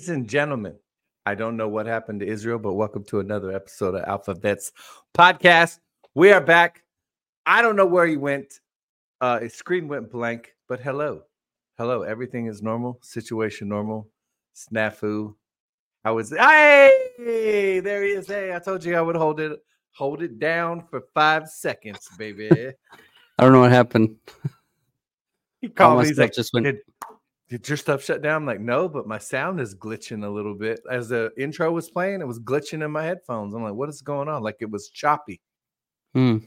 Ladies and gentlemen, I don't know what happened to Israel, but welcome to another episode of Alpha Vets podcast. We are back. I don't know where he went. Uh, his screen went blank, but hello. Hello. Everything is normal. Situation normal. Snafu. I was Hey, there he is. Hey, I told you I would hold it, hold it down for five seconds, baby. I don't know what happened. He All called me. He's like, just went. did, did your stuff shut down? I'm like, no, but my sound is glitching a little bit. As the intro was playing, it was glitching in my headphones. I'm like, what is going on? Like it was choppy. Hmm.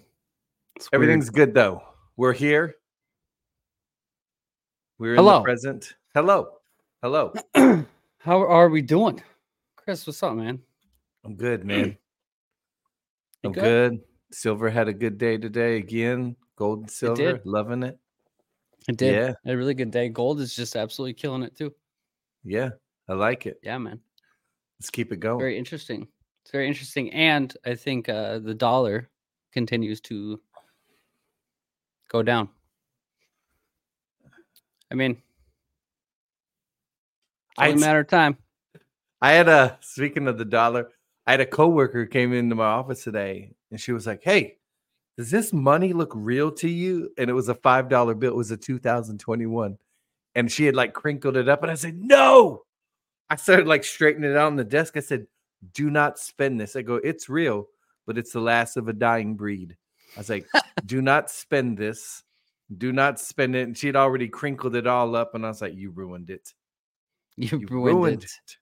Everything's good though. We're here. We're in Hello. the present. Hello. Hello. How are we doing, Chris? What's up, man? I'm good, man. You I'm good? good? Silver had a good day today again. Gold and silver, loving it. I did. Yeah. A really good day. Gold is just absolutely killing it too. Yeah, I like it. Yeah, man. Let's keep it going. Very interesting. It's very interesting, and I think uh, the dollar continues to go down. I mean, it's only I'd a s- matter of time. I had a speaking of the dollar, I had a coworker came into my office today and she was like, Hey, does this money look real to you? And it was a five dollar bill, it was a 2021. And she had like crinkled it up, and I said, No. I started like straightening it out on the desk. I said, Do not spend this. I go, It's real, but it's the last of a dying breed. I was like, Do not spend this. Do not spend it. And she had already crinkled it all up, and I was like, You ruined it. You, You ruined, ruined it. it.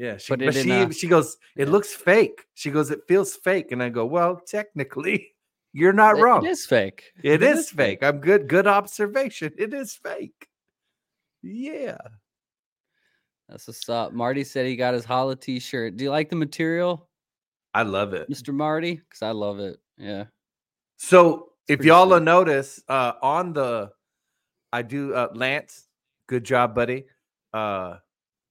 Yeah, she, but she a- she goes, it yeah. looks fake. She goes, it feels fake, and I go, well, technically, you're not It- wrong. It is fake. it is fake. I'm good. Good observation. It is fake. Yeah, That's what's up. Marty said he got his Holla t-shirt. Do you like the material, I love it. Mr. Marty? Because I love it. Yeah. So if y'all will sick. notice, uh, on the, I do uh, Lance. Good job, buddy. Uh,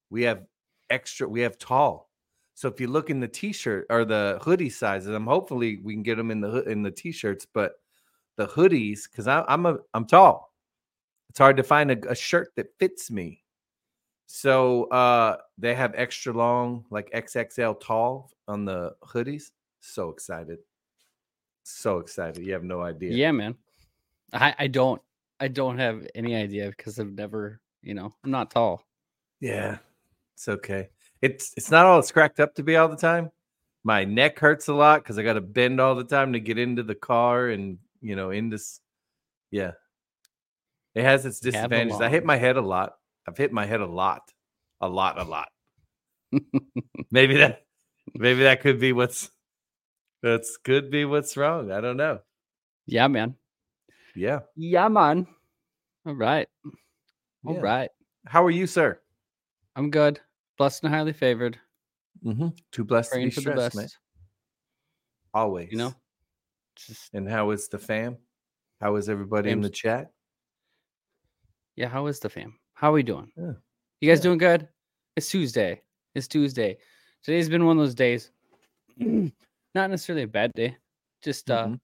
we have extra. We have tall. So if you look in the t-shirt or the hoodie sizes, I'm hopefully we can get them in the in the t-shirts, but the hoodies because I'm a I'm tall. It's hard to find a, a shirt that fits me. So uh they have extra long, like XXL tall on the hoodies. So excited. So excited. You have no idea. Yeah, man. I, I don't I don't have any idea because I've never, you know, I'm not tall. Yeah, it's okay. It's it's not all it's cracked up to be all the time. My neck hurts a lot because I got to bend all the time to get into the car and you know into. Yeah, it has its disadvantages. I hit my head a lot. I've hit my head a lot, a lot, a lot. maybe that, maybe that could be what's. That's could be what's wrong. I don't know. Yeah, man. Yeah. Yeah, man. All right. All Yeah. right. How are you, sir? I'm good. Blessed and highly favored. Mm-hmm. Too blessed to be for the stressed, man. Always. You know? Just And how is the fam? How is everybody in the chat? yeah, how is the fam? How are we doing? Yeah. You guys Yeah. doing good? It's Tuesday. It's Tuesday. Today's been one of those days. Not necessarily a bad day. Just uh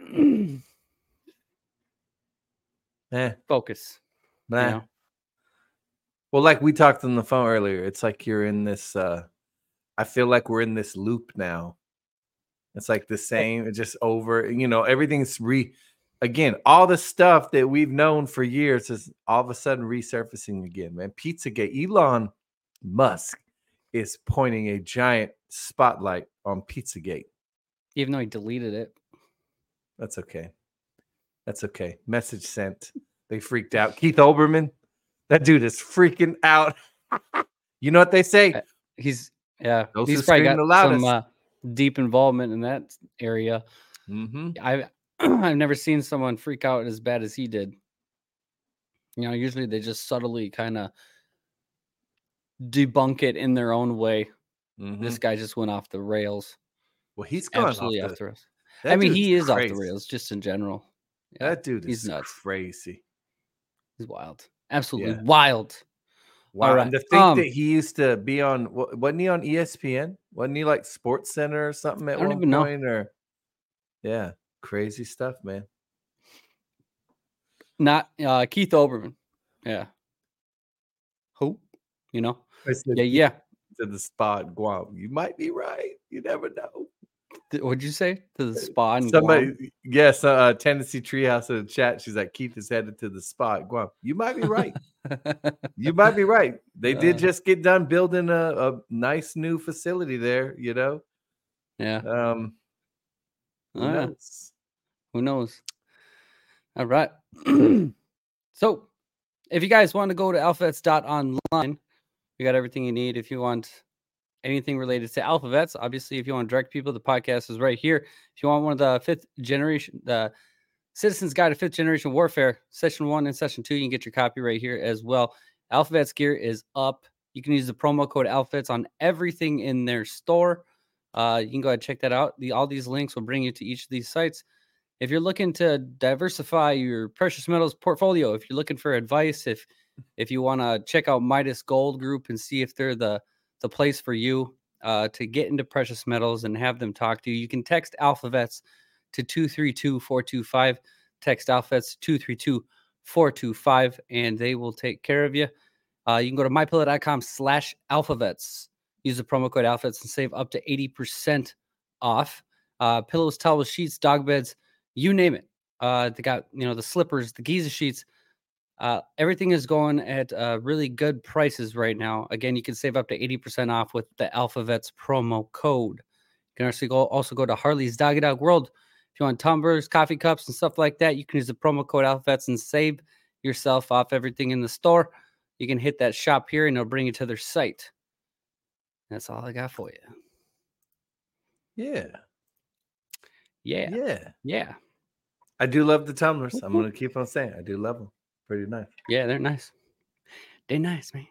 Mhm. Eh, focus. you know? Well, like we talked on the phone earlier, it's like you're in this. uh I feel like we're in this loop now. It's like the same, it's just over. You know, everything's re. Again, all the stuff that we've known for years is all of a sudden resurfacing again, man. Pizzagate. Elon Musk is pointing a giant spotlight on Pizzagate. Even though he deleted it. That's okay. That's okay. Message sent. They freaked out. Keith Olbermann, that dude is freaking out. you know what they say? Uh, He's yeah. Those he's probably got some uh, deep involvement in that area. Mm-hmm. I've I've never seen someone freak out as bad as he did. You know, usually they just subtly kind of debunk it in their own way. This guy just went off the rails. Mm-hmm. Well, he's gone Absolutely off off the, rails. I mean, he is off the rails just in general. Yeah, That dude he's is nuts. crazy. he's wild. Absolutely Yeah. wild. Wow. right, And to think um, that he used to be on, wasn't he on ESPN? Wasn't he like Sports Center or something at don't one even know. Or yeah, crazy stuff, man. Not uh, Keith Olbermann. Yeah. Who? You know? Said, Yeah, yeah. to the spot, Guam. You might be right. You never know. What'd you say to the spa in Somebody, Guam? yes, uh, uh, Tennessee Treehouse in the chat. She's like, Keith is headed to the spa at Guam. You might be right. you might be right. They did Uh. just get done building a, a nice new facility there. You know, yeah. um, who Oh, knows? Who knows? All right. so, if you guys want to go to alphavets.online, we got everything you need. If you want anything related to alphavets, obviously, if you want to direct people, the podcast is right here. If you want one of the fifth generation, the Citizens Guide to Fifth Generation Warfare, session one and session two, you can get your copy right here as well. Alphavets gear is up. You can use the promo code Alphavets on everything in their store. Uh, you can go ahead and check that out. The, all these links will bring you to each of these sites. If you're looking to diversify your precious metals portfolio, if you're looking for advice, if if you want to check out Midas Gold Group and see if they're the the place for you uh, to get into precious metals and have them talk to you, you can text Alphavets to 232-425. Text Alphavets 232-425, and they will take care of you. Uh, you can go to mypillow.com slash alphavets. Use the promo code alphavets and save up to 80% off. Uh, pillows, towels, sheets, dog beds, you name it. Uh, they got, you know, the slippers, the Giza sheets. Uh, everything is going at uh, really good prices right now. Again, you can save up to 80% off with the Alphavets promo code. You can also go, also go to Harley's Doggy Dog World. If you want tumblers, coffee cups, and stuff like that, you can use the promo code Alphavets and save yourself off everything in the store. You can hit that shop here and it'll bring you to their site. That's all I got for you. Yeah, Yeah. Yeah. yeah. I do love the tumblers. I'm Mhm. gonna keep on saying I do love them. Pretty nice. Yeah, they're nice. They nice, man.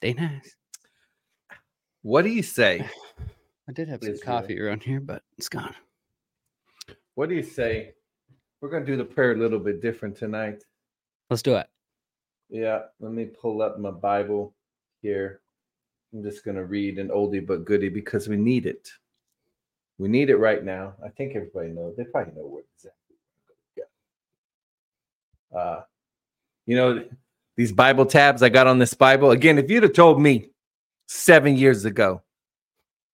They nice. What do you say? I did have some Please coffee around here, but it's gone. What do you say? We're gonna do the prayer a little bit different tonight. Let's do it. Yeah, let me pull up my Bible here. I'm just going to read an oldie but goodie because we need it. We need it right now. I think everybody knows. They probably know where exactly. Yeah. Uh, you know, these Bible tabs I got on this Bible. Again, if you'd have told me seven years ago,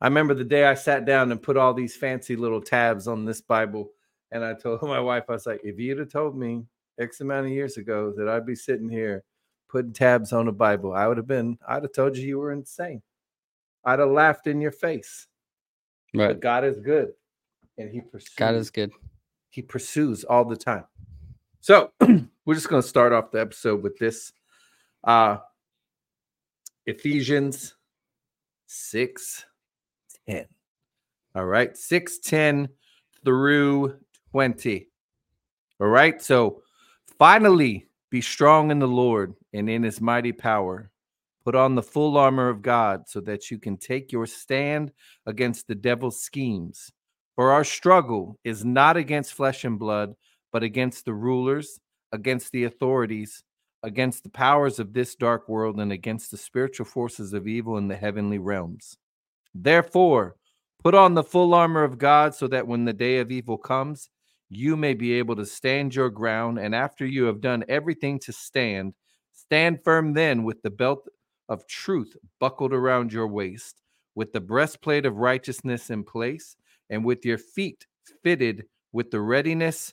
I remember the day I sat down and put all these fancy little tabs on this Bible. And I told my wife, I was like, if you'd have told me X amount of years ago that I'd be sitting here putting tabs on a Bible, I would have been, I'd have told you you were insane. I'd have laughed in your face. Right. But God is good. And he pursues, God is good. he pursues all the time. So we're just going to start off the episode with this. Uh Ephesians 6 10. All right, 6 10 through 20. All right, so finally be strong in the Lord and in his mighty power. Put on the full armor of God so that you can take your stand against the devil's schemes. For our struggle is not against flesh and blood, but against the rulers, against the authorities, against the powers of this dark world, and against the spiritual forces of evil in the heavenly realms. Therefore, put on the full armor of God so that when the day of evil comes, you may be able to stand your ground. And after you have done everything to stand, stand firm then with the belt of truth buckled around your waist, with the breastplate of righteousness in place, and with your feet fitted with the readiness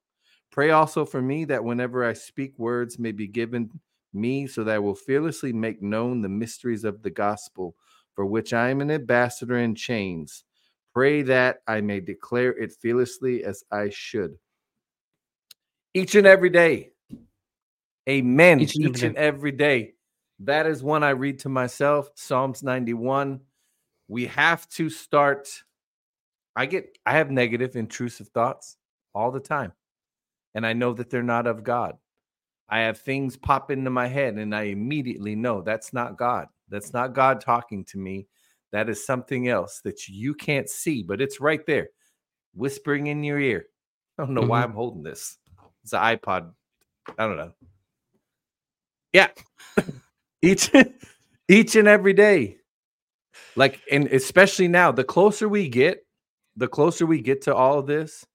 Pray also for me that whenever I speak, words may be given me so that I will fearlessly make known the mysteries of the gospel, for which I am an ambassador in chains. Pray that I may declare it fearlessly as I should. Each and every day. Amen. Each Each and and, every every day. That is one I read to myself. Psalms 91. We have to start. I get, I have negative, intrusive thoughts all the time. And I know that they're not of God. I have things pop into my head and I immediately know that's not God. That's not God talking to me. That is something else that you can't see, but it's right there, whispering in your ear. I don't know why I'm holding this. It's an iPod. I don't know. Yeah. each each and every day. Like, and especially now, the closer we get, the closer we get to all of this,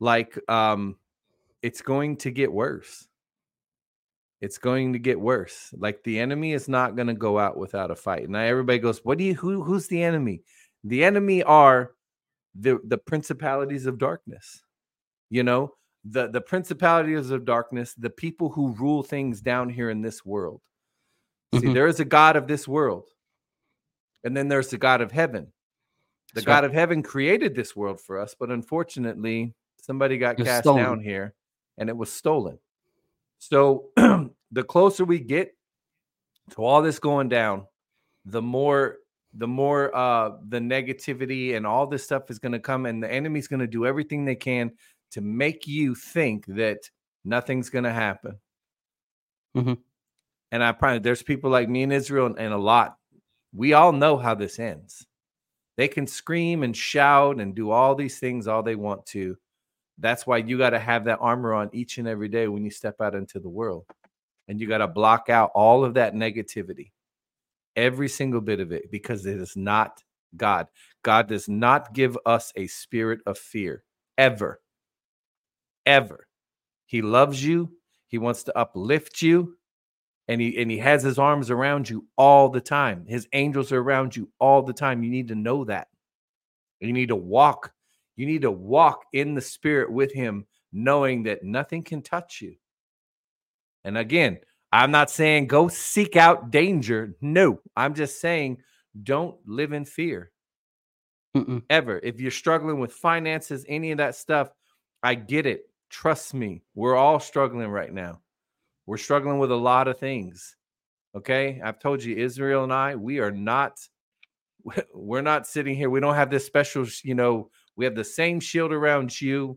like um, it's going to get worse. It's going to get worse. Like the enemy is not going to go out without a fight. And now everybody goes, "What do you? Who? Who's the enemy? The enemy are the the principalities of darkness. You know, the the principalities of darkness, the people who rule things down here in this world. See, Mhm. there is a God of this world, and then there's the God of heaven. The That's God right. of heaven created this world for us, but unfortunately, somebody got cast stolen. down here, and it was stolen. So the closer we get to all this going down, the more the more uh the negativity and all this stuff is going to come and the enemy's going to do everything they can to make you think that nothing's going to happen. Mhm. And I probably there's people like me in Israel and a lot. We all know how this ends. They can scream and shout and do all these things all they want to. That's why you got to have that armor on each and every day when you step out into the world. And you got to block out all of that negativity, every single bit of it, because it is not God. God does not give us a spirit of fear ever. Ever. He loves you. He wants to uplift you. And he and he has his arms around you all the time. His angels are around you all the time. You need to know that. You need to walk. You need to walk in the spirit with him, knowing that nothing can touch you. And again, I'm not saying go seek out danger. No, I'm just saying don't live in fear Mm-mm. ever. If you're struggling with finances, any of that stuff, I get it. Trust me, we're all struggling right now. We're struggling with a lot of things. Okay. I've told you, Israel and I, we are not, we're not sitting here. We don't have this special, you know, we have the same shield around you,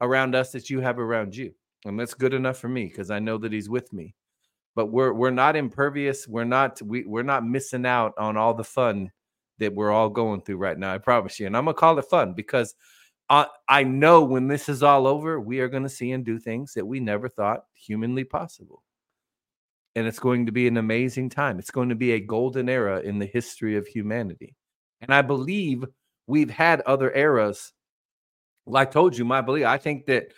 around us that you have around you. And that's good enough for me because I know that he's with me. But we're we're not impervious. We're not we we're not missing out on all the fun that we're all going through right now. I promise you. And I'm gonna call it fun because I I know when this is all over, we are gonna see and do things that we never thought humanly possible. And it's going to be an amazing time. It's going to be a golden era in the history of humanity. And I believe we've had other eras. Like I told you, my belief. I think that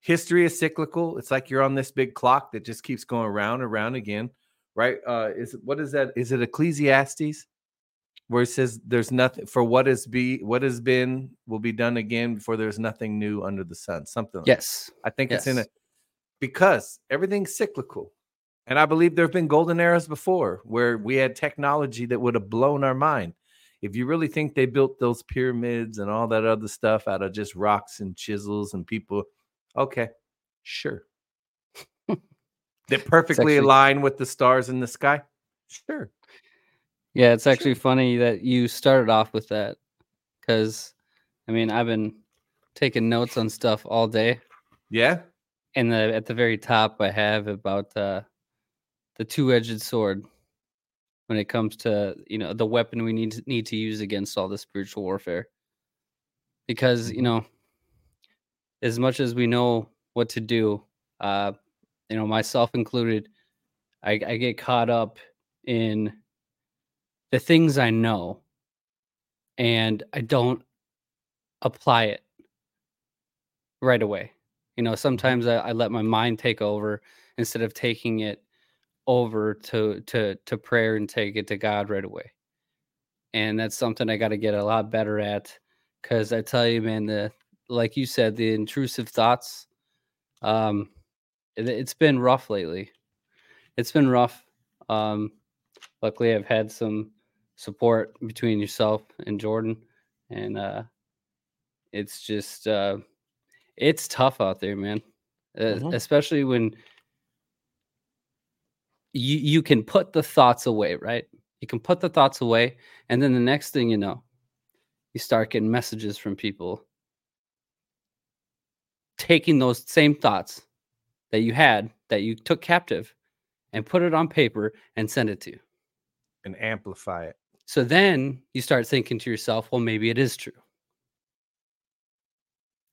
history is cyclical. It's like you're on this big clock that just keeps going around, and around again, right? Uh, is what is that? Is it Ecclesiastes where it says there's nothing for what is be what has been will be done again before there's nothing new under the sun. Something. like Yes. I think it's in it because everything's cyclical. And I believe there have been golden eras before where we had technology that would have blown our mind. If you really think they built those pyramids and all that other stuff out of just rocks and chisels and people, okay, sure. that perfectly actually- align with the stars in the sky, sure. Yeah, it's Sure. actually funny that you started off with that because, I mean, I've been taking notes on stuff all day, Yeah, and the at the very top I have about uh, the two-edged sword when it comes to you know the weapon we need to, need to use against all the spiritual warfare. Because you Mhm. know, as much as we know what to do, uh, you know, myself included, I, I get caught up in the things I know, and I don't apply it right away. You know, sometimes I, I let my mind take over instead of taking it over to to to prayer and take it to God right away. And that's something I got to get a lot better at cuz I tell you man the like you said the intrusive thoughts um it, it's been rough lately. It's been rough. Um luckily I've had some support between yourself and Jordan and uh it's just uh it's tough out there man uh, Mhm. especially when you you can put the thoughts away right you can put the thoughts away and then the next thing you know you start getting messages from people taking those same thoughts that you had that you took captive and put it on paper and send it to you and amplify it. So then you start thinking to yourself, well, maybe it is true.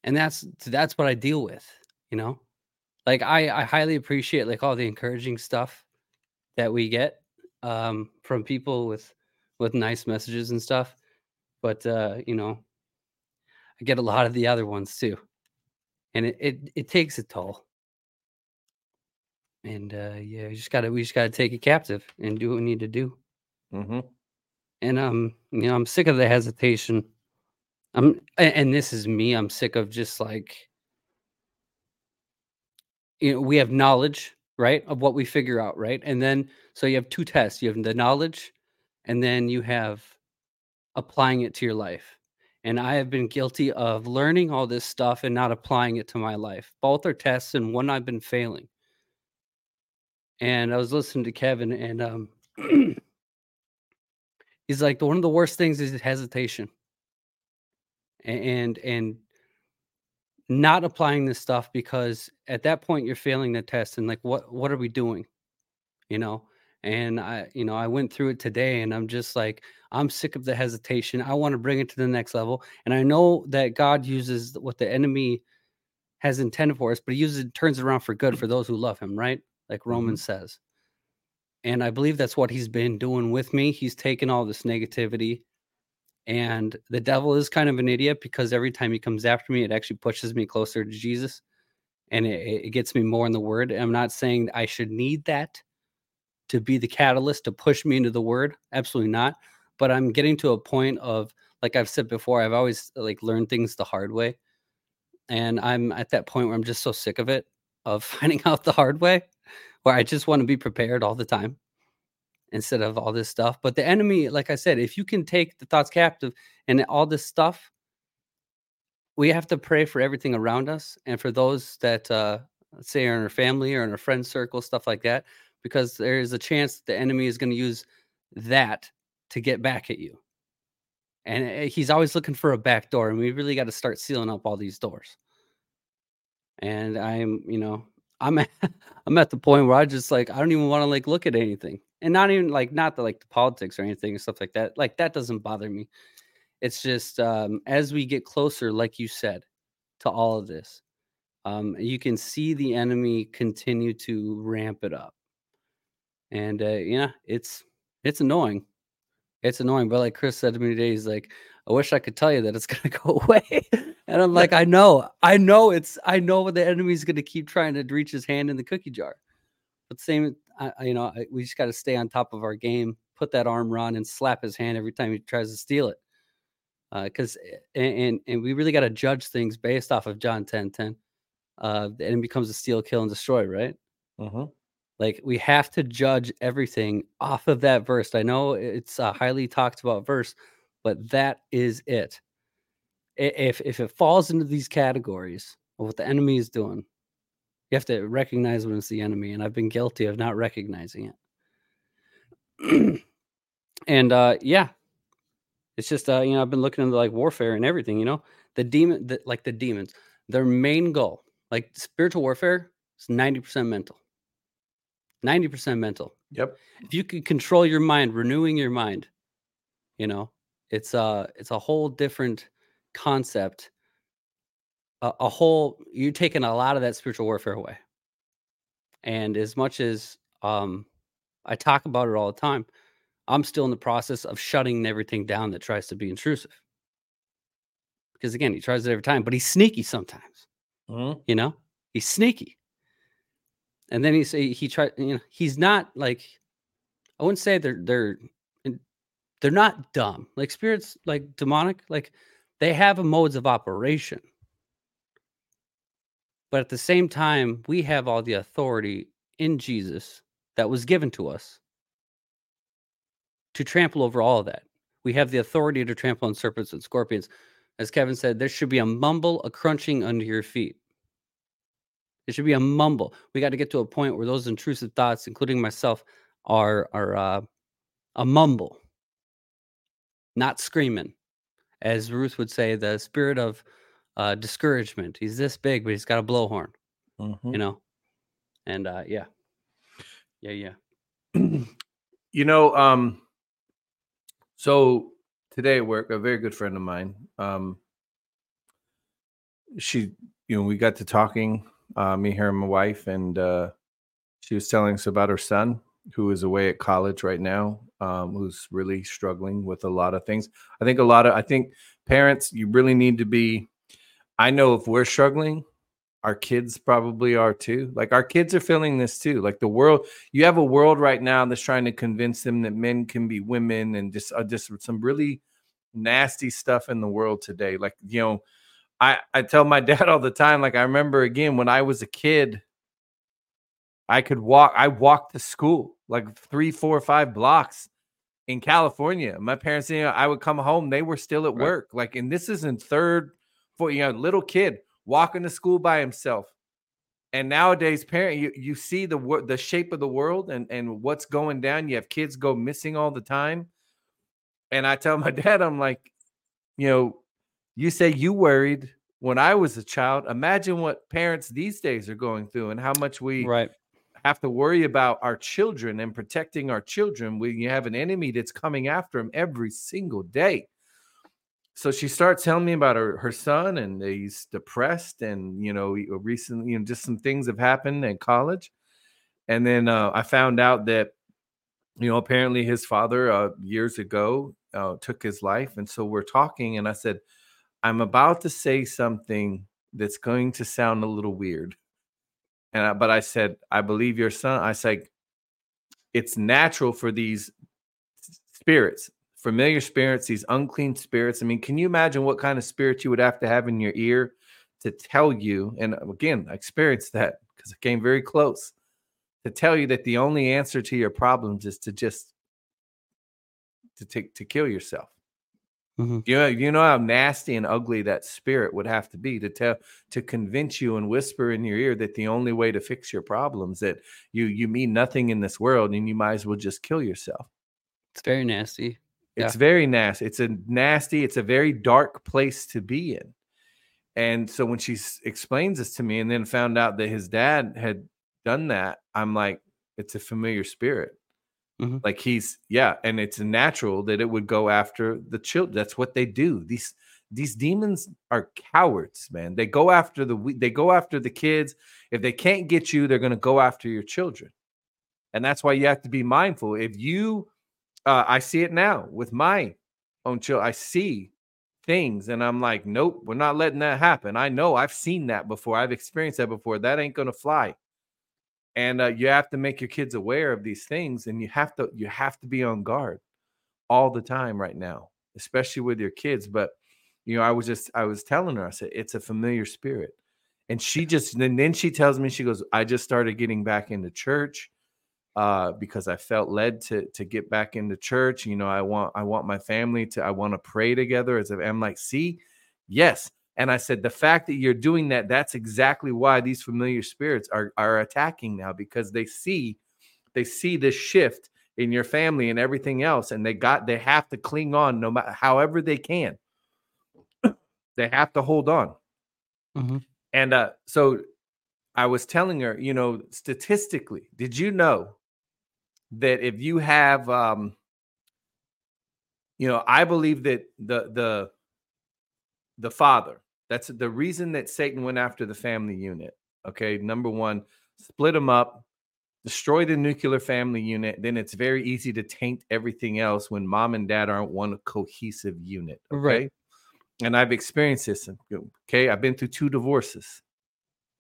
And that's that's what I deal with, you know? Like I I highly appreciate like all the encouraging stuff that we get um from people with with nice messages and stuff. But uh, you know, I get a lot of the other ones too. And it it, it takes a toll. And uh yeah, we just gotta we just gotta take it captive and do what we need to do. Mm-hmm. And um, you know, I'm sick of the hesitation. I'm and this is me, I'm sick of just like you know, we have knowledge, right, of what we figure out, right? And then so you have two tests. You have the knowledge and then you have applying it to your life. And I have been guilty of learning all this stuff and not applying it to my life. Both are tests, and one I've been failing. And I was listening to Kevin, and um, he's like, one of the worst things is hesitation, and and not applying this stuff because at that point you're failing the test, and like, what what are we doing, you know? And I, you know, I went through it today, and I'm just like, I'm sick of the hesitation. I want to bring it to the next level. And I know that God uses what the enemy has intended for us, but he uses it, turns it around for good for those who love him, right? Like mm-hmm. Romans says. And I believe that's what he's been doing with me. He's taken all this negativity. And the devil is kind of an idiot because every time he comes after me, it actually pushes me closer to Jesus and it, it gets me more in the word. I'm not saying I should need that to be the catalyst to push me into the word. Absolutely not. But I'm getting to a point of, like I've said before, I've always like learned things the hard way. And I'm at that point where I'm just so sick of it, of finding out the hard way, where I just want to be prepared all the time instead of all this stuff. But the enemy, like I said, if you can take the thoughts captive and all this stuff, we have to pray for everything around us and for those that uh say are in our family or in our friend circle, stuff like that, because there is a chance that the enemy is going to use that to get back at you. And uh, he's always looking for a back door, and we really got to start sealing up all these doors. And I'm, you know, I'm at, I'm at the point where I just like I don't even want to like look at anything, and not even like not the like the politics or anything and stuff like that. Like that doesn't bother me. It's just um, as we get closer, like you said, to all of this, um, you can see the enemy continue to ramp it up, and uh, yeah, it's it's annoying. It's annoying, but like Chris said to me today, he's like, "I wish I could tell you that it's gonna go away," and I'm like, "I know, I know it's, I know the enemy's gonna keep trying to reach his hand in the cookie jar." But same, I, you know, I, we just got to stay on top of our game, put that arm around and slap his hand every time he tries to steal it. Because and, and and we really got to judge things based off of John 10 10. Uh, the enemy becomes a steal, kill, and destroy, right? Mm-hmm. Like we have to judge everything off of that verse. I know it's a highly talked about verse, but that is it. If if it falls into these categories of what the enemy is doing, you have to recognize when it's the enemy. And I've been guilty of not recognizing it. and uh yeah, it's just uh, you know, I've been looking into like warfare and everything, you know. The demon the, like the demons, their main goal, like spiritual warfare, is 90% mental. 90% mental Yep. if you can control your mind renewing your mind you know it's a it's a whole different concept a, a whole you're taking a lot of that spiritual warfare away. And as much as um i talk about it all the time i'm still in the process of shutting everything down that tries to be intrusive. Because again he tries it every time but he's sneaky sometimes Mm-hmm. you know? He's sneaky. And then he say he tried you know he's not like i wouldn't say they're they're they're not dumb. Like spirits like demonic like they have a modes of operation but at the same time we have all the authority in jesus that was given to us to trample over all of that we have the authority to trample on serpents and scorpions as kevin said there should be a mumble a crunching under your feet it should be a mumble. We got to get to a point where those intrusive thoughts, including myself, are are uh, a mumble, not screaming. As Ruth would say, the spirit of uh, discouragement. He's this big, but he's got a blowhorn, Mm-hmm. you know. And uh, yeah, yeah, yeah. you know, um, So today at work, a very good friend of mine, um, she, you know, we got to talking, uh, me, her, and my wife, and uh, she was telling us about her son who is away at college right now, um, who's really struggling with a lot of things. I think a lot of, I think parents, you really need to be. I know if we're struggling, our kids probably are too. Like our kids are feeling this too. Like the world, you have a world right now that's trying to convince them that men can be women and just uh, just some really nasty stuff in the world today. Like you know, I I tell my dad all the time. Like I remember again when I was a kid, I could walk. I walked to school like three, four, five blocks in California. My parents, you know, I would come home. They were still at right. work. Like, and this is in third, for you know, little kid walking to school by himself. And nowadays, parent, you, you see the the shape of the world and and what's going down. You have kids go missing all the time. And I tell my dad, I'm like, you know, you say you worried when I was a child. Imagine what parents these days are going through and how much we right have to worry about our children and protecting our children when you have an enemy that's coming after them every single day. So she starts telling me about her, her son and he's depressed and you know recently you know just some things have happened in college. And then uh, I found out that you know apparently his father uh, years ago uh, took his life and so we're talking and I said I'm about to say something that's going to sound a little weird and I, but I said, I believe your son. I said, it's natural for these spirits, familiar spirits, these unclean spirits. I mean, can you imagine what kind of spirit you would have to have in your ear to tell you? And again, I experienced that because I came very close to tell you that the only answer to your problems is to just to take to kill yourself. Mm-hmm. You know, you know how nasty and ugly that spirit would have to be to tell to convince you and whisper in your ear that the only way to fix your problems that you you mean nothing in this world and you might as well just kill yourself. It's very nasty. It's yeah. very nasty. It's a nasty. It's a very dark place to be in. And so when she explains this to me, and then found out that his dad had done that, I'm like, it's a familiar spirit. Mm-hmm. Like he's yeah, and it's natural that it would go after the children. That's what they do. These these demons are cowards, man. They go after the they go after the kids. If they can't get you, they're going to go after your children. And that's why you have to be mindful. If you uh, I see it now with my own children. I see things and I'm like, nope, we're not letting that happen. I know I've seen that before. I've experienced that before. That ain't going to fly and uh, you have to make your kids aware of these things and you have to you have to be on guard all the time right now especially with your kids but you know i was just i was telling her i said it's a familiar spirit and she just and then she tells me she goes i just started getting back into church uh, because i felt led to to get back into church you know i want i want my family to i want to pray together as if i'm like see yes and I said, the fact that you're doing that, that's exactly why these familiar spirits are, are attacking now because they see, they see this shift in your family and everything else. And they got, they have to cling on no matter however they can. they have to hold on. Mm-hmm. And uh, so I was telling her, you know, statistically, did you know that if you have, um, you know, I believe that the, the, the father. That's the reason that Satan went after the family unit. Okay, number one, split them up, destroy the nuclear family unit. Then it's very easy to taint everything else when mom and dad aren't one cohesive unit. Okay. Right. And I've experienced this. Okay. I've been through two divorces.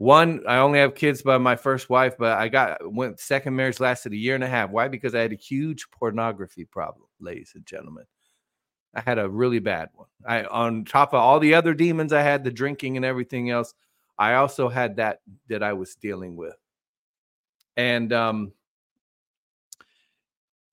One, I only have kids by my first wife, but I got went second marriage lasted a year and a half. Why? Because I had a huge pornography problem, ladies and gentlemen. I had a really bad one. I on top of all the other demons I had, the drinking and everything else, I also had that that I was dealing with. And um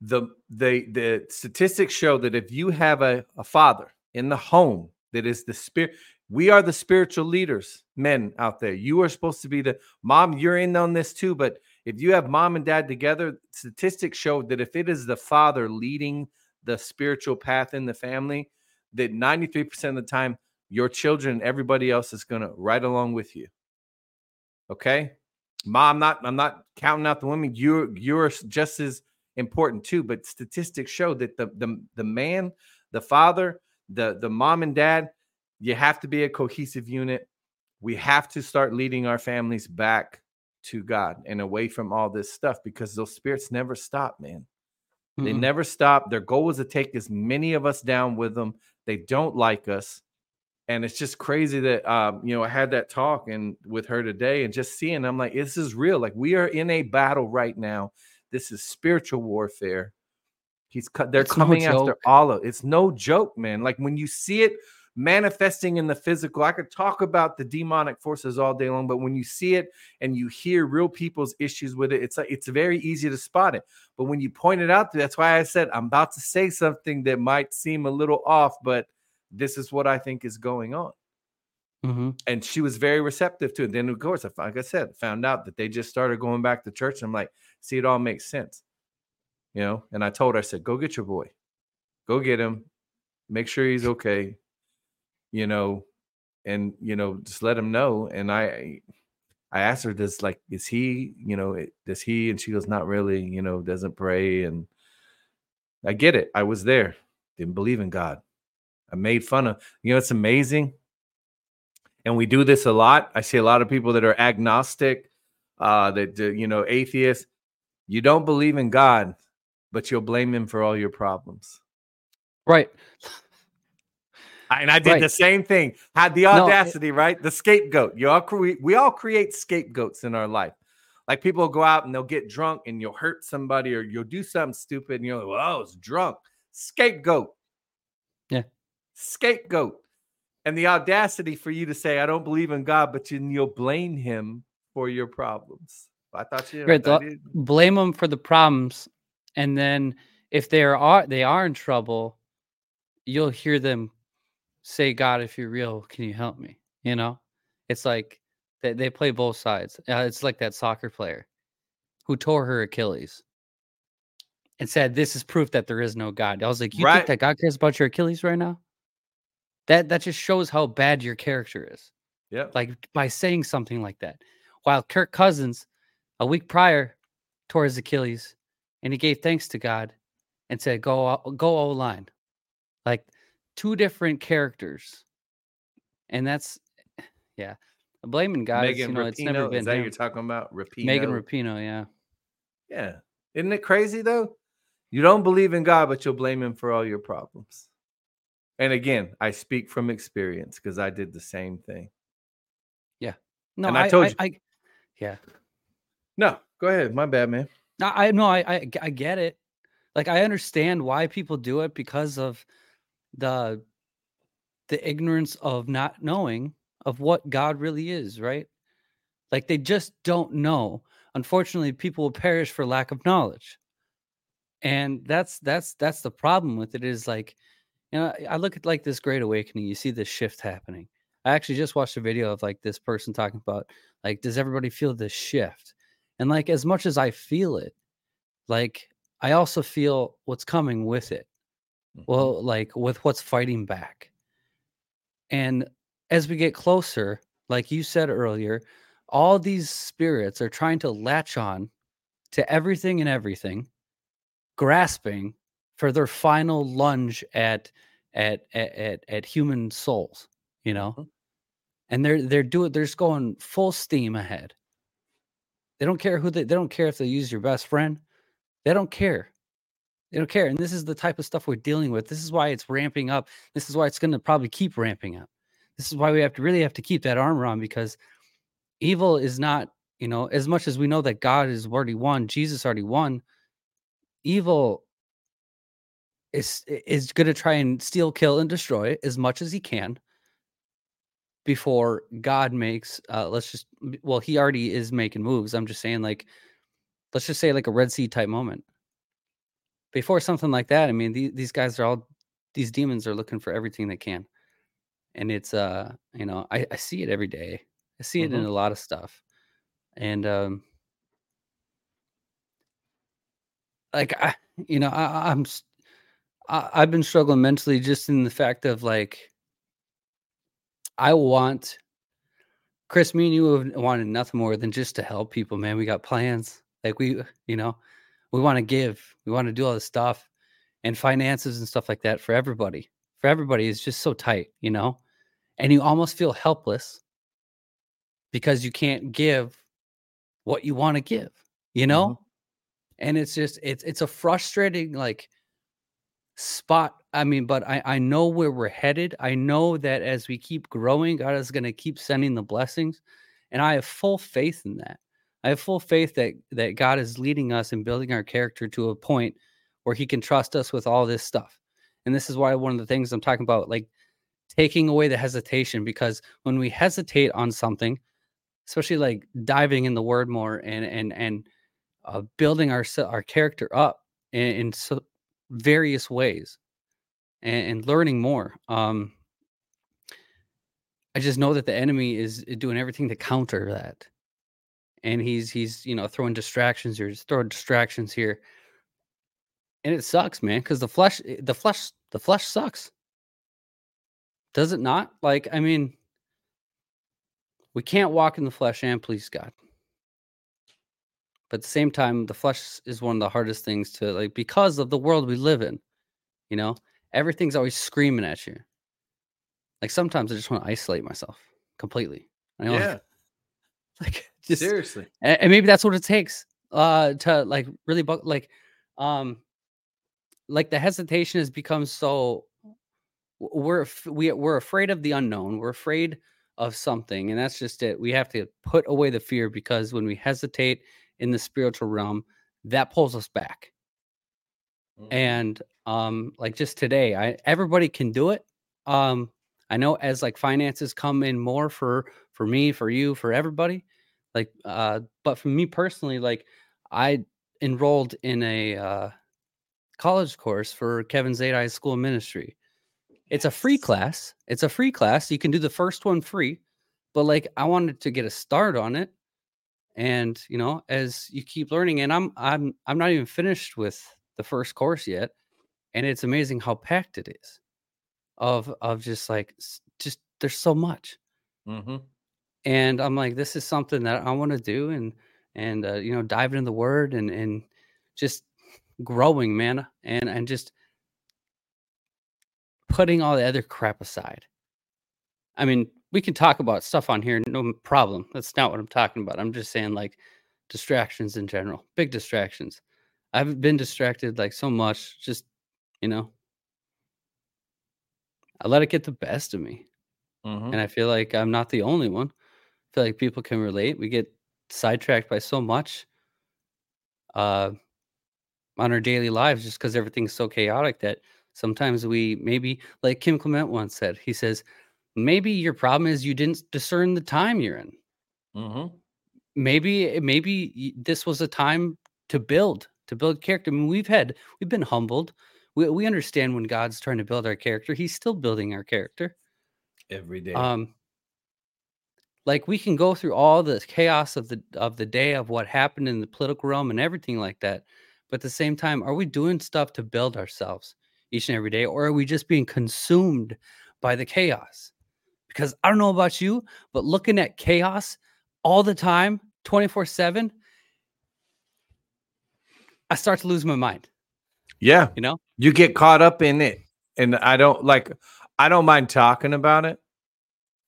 the the the statistics show that if you have a, a father in the home that is the spirit we are the spiritual leaders men out there you are supposed to be the mom you're in on this too but if you have mom and dad together statistics show that if it is the father leading the spiritual path in the family, that 93% of the time, your children, everybody else is going to ride along with you. Okay. Mom, I'm not, I'm not counting out the women. You're, you're just as important too. But statistics show that the the the man, the father, the the mom and dad, you have to be a cohesive unit. We have to start leading our families back to God and away from all this stuff because those spirits never stop, man. They Mm-mm. never stop. Their goal is to take as many of us down with them. They don't like us. And it's just crazy that um, you know, I had that talk and with her today and just seeing, I'm like, this is real. Like we are in a battle right now. This is spiritual warfare. He's cut, they're It's no coming after joke. all of it's no joke, man. Like when you see it manifesting in the physical, I could talk about the demonic forces all day long, but when you see it and you hear real people's issues with it, it's like it's very easy to spot it. But when you point it out, that's why I said I'm about to say something that might seem a little off, but this is what I think is going on. Mhm. And she was very receptive to it. Then, of course, I- like I said, found out that they just started going back to church. I'm like, see, it all makes sense, you know. And I told her, I said, go get your boy, go get him, make sure he's okay, you know, and you know, just let him know. And I, I asked her, does like, is he, you know, does he? And she goes, not really, you know, doesn't pray. And I get it. I was there, didn't believe in God. I made fun of, you know, it's amazing. And we do this a lot. I see a lot of people that are agnostic, uh, that, you know, atheists. You don't believe in God, but you'll blame him for all your problems. Right. And I did Right. the same thing. Had the No, it- audacity, right? The scapegoat. You all cre- we all create scapegoats in our life. Like people will go out and they'll get drunk and you'll hurt somebody or you'll do something stupid and you're like, well, I was drunk. Scapegoat. Yeah. Scapegoat. And the audacity for you to say, I don't believe in God, but you, you'll blame him for your problems. I thought you Right, I the- blame them for the problems and then if they are they are in trouble you'll hear them say god if you're real can you help me you know it's like they, they play both sides uh, it's like that soccer player who tore her achilles and said this is proof that there is no god i was like you Right. think that god cares about your achilles right now that that just shows how bad your character is Yeah. like by saying something like that. While Kirk Cousins, a week prior, tore his Achilles, and he gave thanks to God and said, "Go, go O line." Like two different characters, and that's yeah, blaming God. is, Megan you know, Rapinoe. it's never Is been that him. you're talking about? Rapinoe. Megan Rapinoe. Yeah, Yeah. Isn't it crazy though? You don't believe in God, but you'll blame him for all your problems. And again, I speak from experience because I did the same thing. Yeah. No, And I I, told I, you- I, yeah, No, go ahead. My bad, man. No, I know I get it. Like I understand why people do it because of the the ignorance of not knowing of what God really is, right? Like they just don't know. Unfortunately, people will perish for lack of knowledge. And that's that's that's the problem with it is like you know, I look at like this great awakening, you see this shift happening. I actually just watched a video of like this person talking about like does everybody feel this shift? And like as much as I feel it, like I also feel what's coming with it. Mhm. Well, like with what's fighting back. And as we get closer, like you said earlier, all these spirits are trying to latch on to everything and everything, grasping for their final lunge at at at at, at human souls, you know? Mhm. And they're they're doing they're just going full steam ahead. They don't care who they they don't care if they use your best friend. They don't care. They don't care. And this is the type of stuff we're dealing with. This is why it's ramping up. This is why it's going to probably keep ramping up. This is why we have to really have to keep that armor on because evil is not, you know, as much as we know that God has already won, Jesus already won, evil is is going to try and steal, kill, and destroy as much as he can before God makes uh let's just well, he already is making moves. I'm just saying like let's just say like a Red Sea type moment. Before something like that, I mean, the, these guys are all these demons are looking for everything they can, and it's uh, you know, I, I see it every day. I see it in Mhm. a lot of stuff, and um, like I, you know, I, I'm I, I've been struggling mentally just in the fact of like I want Chris, me and you have wanted nothing more than just to help people, man. We got plans. Like we, you know, we want to give, we want to do all this stuff and finances and stuff like that for everybody. For everybody is just so tight, you know? And you almost feel helpless because you can't give what you want to give, you know? Mhm. And it's just it's it's a frustrating like spot. I mean, but I I know where we're headed. I know that as we keep growing, God is going to keep sending the blessings, and I have full faith in that. I have full faith that that God is leading us and building our character to a point where He can trust us with all this stuff. And this is why one of the things I'm talking about, like taking away the hesitation, because when we hesitate on something, especially like diving in the Word more and and and uh, building our our character up in, in so various ways and, and learning more. Um, I just know that the enemy is doing everything to counter that, and he's he's you know throwing distractions here, just throwing distractions here, and it sucks, man. Because the flesh, eh, the flesh, the flesh sucks. Does it not? Like, I mean, we can't walk in the flesh and please God. But at the same time, the flesh is one of the hardest things to like because of the world we live in. You know, everything's always screaming at you. Like sometimes I just want to isolate myself completely. Know, like- Yeah, like, just seriously. and, and maybe that's what it takes uh to like really bu- like um like the hesitation has become so we're we, we're afraid of the unknown we're afraid of something and that's just it we have to put away the fear because when we hesitate in the spiritual realm that pulls us back Mhm. and um like just today i everybody can do it um i know as like finances come in more for for me for you for everybody like uh but for me personally like i enrolled in a uh college course for kevin zadai school of ministry. It's a free class. It's a free class. You can do the first one free but like i wanted to get a start on it. And you know as you keep learning and i'm i'm i'm not even finished with the first course yet and it's amazing how packed it is of of just like just there's so much. Mhm. And i'm like this is something that i want to do and and uh, you know dive into the word and and just growing man and and just putting all the other crap aside i mean we can talk about stuff on here no problem that's not what i'm talking about i'm just saying like distractions in general big distractions i've been distracted like so much just you know i let it get the best of me Mhm. and I feel like I'm not the only one. Feel like people can relate. We get sidetracked by so much uh, on our daily lives just because everything's so chaotic that sometimes we maybe, like Kim Clement once said, he says, maybe your problem is you didn't discern the time you're in. Mhm. Maybe, maybe this was a time to build, to build character. I mean, we've had, we've been humbled. We, we understand when God's trying to build our character, He's still building our character. Every day. um like we can go through all the chaos of the of the day of what happened in the political realm and everything like that but at the same time are we doing stuff to build ourselves each and every day or are we just being consumed by the chaos because i don't know about you but looking at chaos all the time 24 7 i start to lose my mind yeah. you know you get caught up in it and i don't like i don't mind talking about it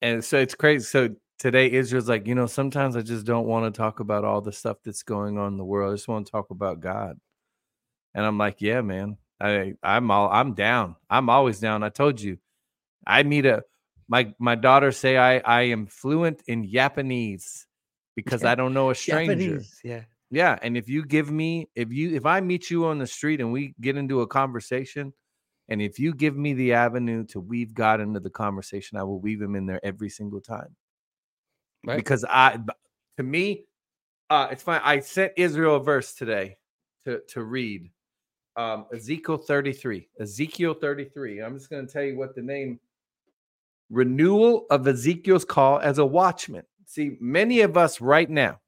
and so it's crazy so today israel's like you know sometimes i just don't want to talk about all the stuff that's going on in the world i just want to talk about god and i'm like yeah man i i'm all i'm down i'm always down i told you i need a my my daughter say i i am fluent in japanese because Yeah. i don't know a stranger yeah yeah, and if you give me if you if I meet you on the street and we get into a conversation and if you give me the avenue to weave God into the conversation, I will weave him in there every single time. Right Because I, to me uh it's fine. I sent Israel a verse today to to read. Um Ezekiel 33. Ezekiel 33. I'm just going to tell you what the name renewal of Ezekiel's call as a watchman. See, many of us right now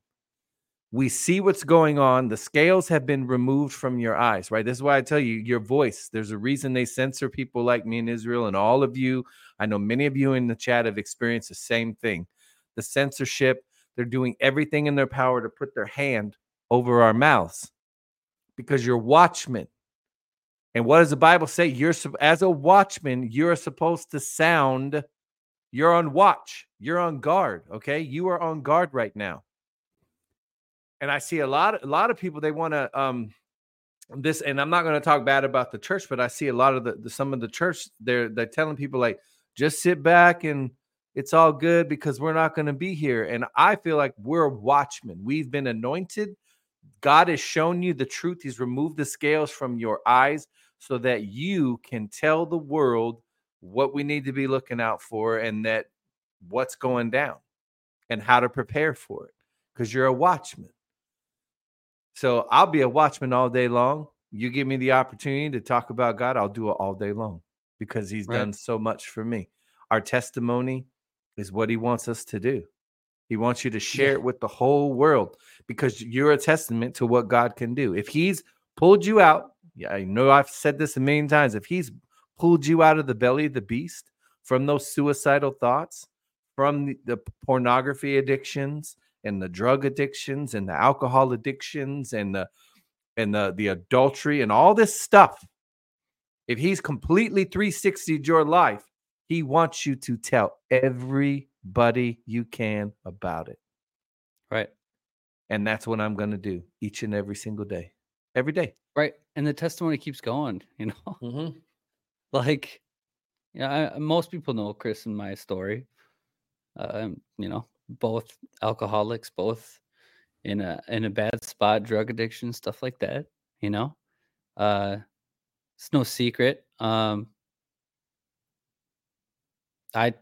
we see what's going on. The scales have been removed from your eyes, right? This is why I tell you your voice. There's a reason they censor people like me in Israel and all of you. I know many of you in the chat have experienced the same thing. The censorship, they're doing everything in their power to put their hand over our mouths. because you're watchmen. And what does the Bible say? You're as a watchman, you're supposed to sound. You're on watch. You're on guard. Okay, you are on guard right now. And I see a lot, a lot of people. They want to um this, and I'm not going to talk bad about the church, but I see a lot of the, the some of the church. They're they're telling people like just sit back and it's all good because we're not going to be here. And I feel like we're watchmen. We've been anointed. God has shown you the truth. He's removed the scales from your eyes so that you can tell the world what we need to be looking out for and that what's going down and how to prepare for it because you're a watchman. So I'll be a watchman all day long. You give me the opportunity to talk about God, I'll do it all day long because he's right. done so much for me. Our testimony is what he wants us to do. He wants you to share yeah. it with the whole world because you're a testament to what God can do. If he's pulled you out, yeah, I know I've said this a million times. If he's pulled you out of the belly of the beast from those suicidal thoughts, from the, the pornography addictions and the drug addictions and the alcohol addictions and the and the the adultery and all this stuff, if he's completely 360'd your life, he wants you to tell everybody you can about it. Right. And that's what I'm going to do each and every single day, every day. Right. And the testimony keeps going, you know? Mm-hmm. like, yeah, I, most people know Chris and my story. Uh, you know, both alcoholics, both in a in a bad spot, drug addiction, stuff like that. You know, uh, it's no secret. Um, I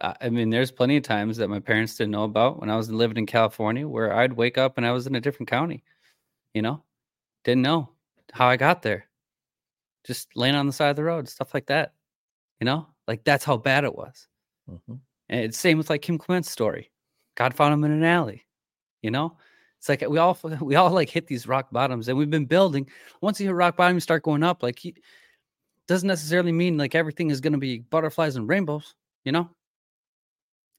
I mean, there's plenty of times that my parents didn't know about when I was living in California, where I'd wake up and I was in a different county. You know, didn't know how I got there. Just laying on the side of the road, stuff like that. You know, like that's how bad it was. Mm-hmm. And it's same with like Kim Clement's story. God found him in an alley. You know, it's like we all we all like hit these rock bottoms, and we've been building. Once you hit rock bottom, you start going up. Like he, doesn't necessarily mean like everything is going to be butterflies and rainbows you know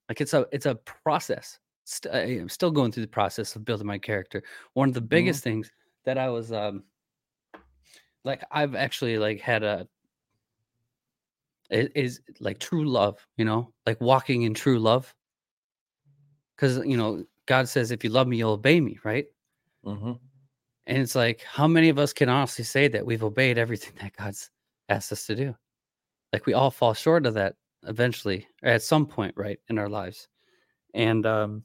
like it's a it's a process St- i'm still going through the process of building my character one of the mm-hmm. biggest mm-hmm. things that i was um like i've actually like had a is like true love you know like walking in true love because you know god says if you love me you'll obey me right mm-hmm. and it's like how many of us can honestly say that we've obeyed everything that god's asked us to do. Like we all fall short of that eventually, or at some point, right, in our lives. And um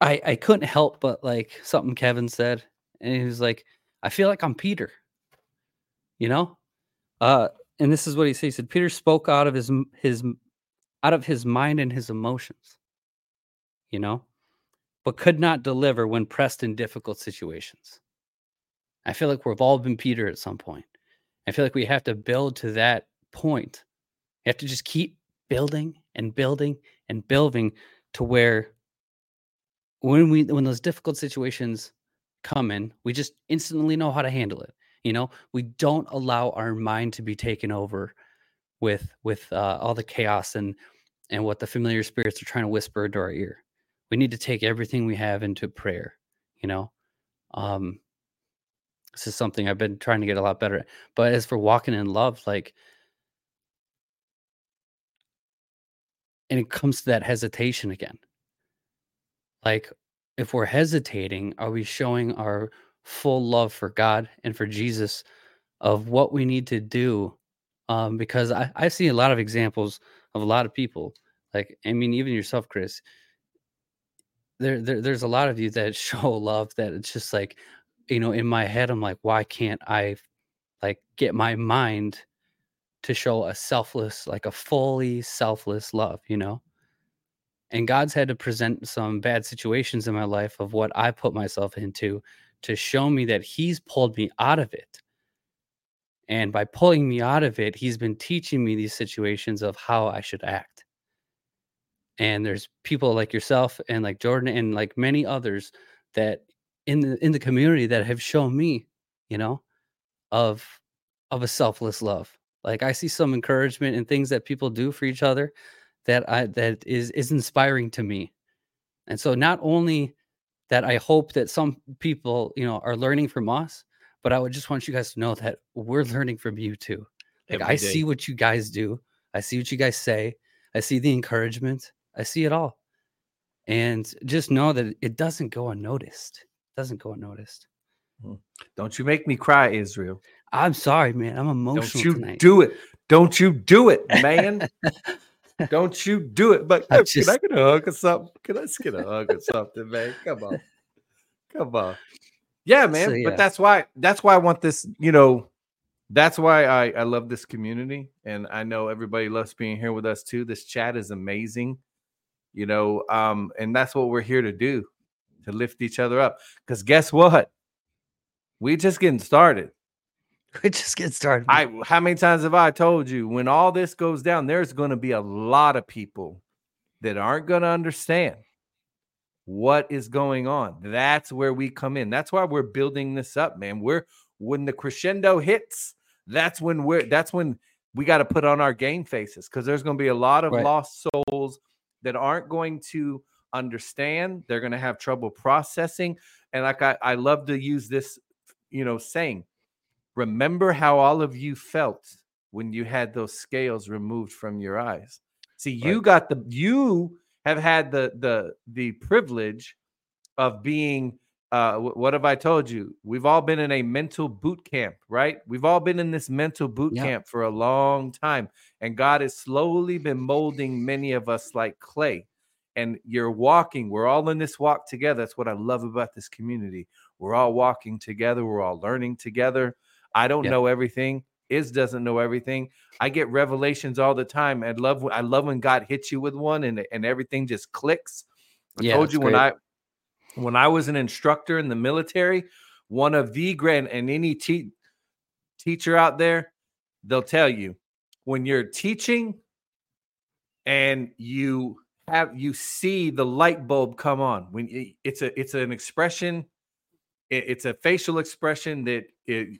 I I couldn't help but like something Kevin said, and he was like, I feel like I'm Peter. You know? Uh and this is what he said. He said, Peter spoke out of his his out of his mind and his emotions, you know, but could not deliver when pressed in difficult situations. I feel like we've all been Peter at some point. I feel like we have to build to that point. You have to just keep building and building and building to where when we when those difficult situations come in, we just instantly know how to handle it. You know, we don't allow our mind to be taken over with with uh, all the chaos and and what the familiar spirits are trying to whisper into our ear. We need to take everything we have into prayer. You know, um, this is something I've been trying to get a lot better at. But as for walking in love, like, and it comes to that hesitation again. Like, if we're hesitating, are we showing our full love for God and for Jesus of what we need to do? Um, because I, I see a lot of examples of a lot of people, like, I mean, even yourself, Chris. There, there, there's a lot of you that show love that it's just like you know, in my head, I'm like, why can't I like get my mind to show a selfless, like a fully selfless love, you know? And God's had to present some bad situations in my life of what I put myself into to show me that He's pulled me out of it. And by pulling me out of it, He's been teaching me these situations of how I should act. And there's people like yourself and like Jordan and like many others that in the in the community that have shown me, you know, of of a selfless love. Like I see some encouragement and things that people do for each other that I that is is inspiring to me. And so not only that I hope that some people, you know, are learning from us. But I would just want you guys to know that we're learning from you too. Like I see what you guys do. I see what you guys say. I see the encouragement. I see it all. And just know that it doesn't go unnoticed. Doesn't go unnoticed. Don't you make me cry, Israel. I'm sorry, man. I'm emotional Don't you tonight. do it. Don't you do it, man. Don't you do it. But I can just- I get a hug or something? Can I just get a hug or something, man? Come on. Come on. Yeah, man. So, yeah. But that's why that's why I want this, you know, that's why I, I love this community. And I know everybody loves being here with us too. This chat is amazing. You know, um, and that's what we're here to do, to lift each other up. Because guess what? We just getting started. We just get started. I how many times have I told you when all this goes down, there's going to be a lot of people that aren't going to understand what is going on. That's where we come in. That's why we're building this up, man. We're when the crescendo hits, that's when we're that's when we got to put on our game faces because there's going to be a lot of Right. lost souls that aren't going to understand. They're going to have trouble processing. And like I, I love to use this, you know, saying, remember how all of you felt when you had those scales removed from your eyes. See, you got the you have had the the the privilege of being uh wh- what have I told you? We've all been in a mental boot camp, right? We've all been in this mental boot Yeah. camp for a long time and God has slowly been molding many of us like clay. And you're walking, we're all in this walk together. That's what I love about this community. We're all walking together, we're all learning together. I don't Yeah. know everything. Is doesn't know everything. I get revelations all the time. I love I love when God hits you with one and and everything just clicks. I Yeah, told you when great. I when I was an instructor in the military, one of the grand and any te- teacher out there, they'll tell you when you're teaching and you have you see the light bulb come on when it's a it's an expression it- it's a facial expression that it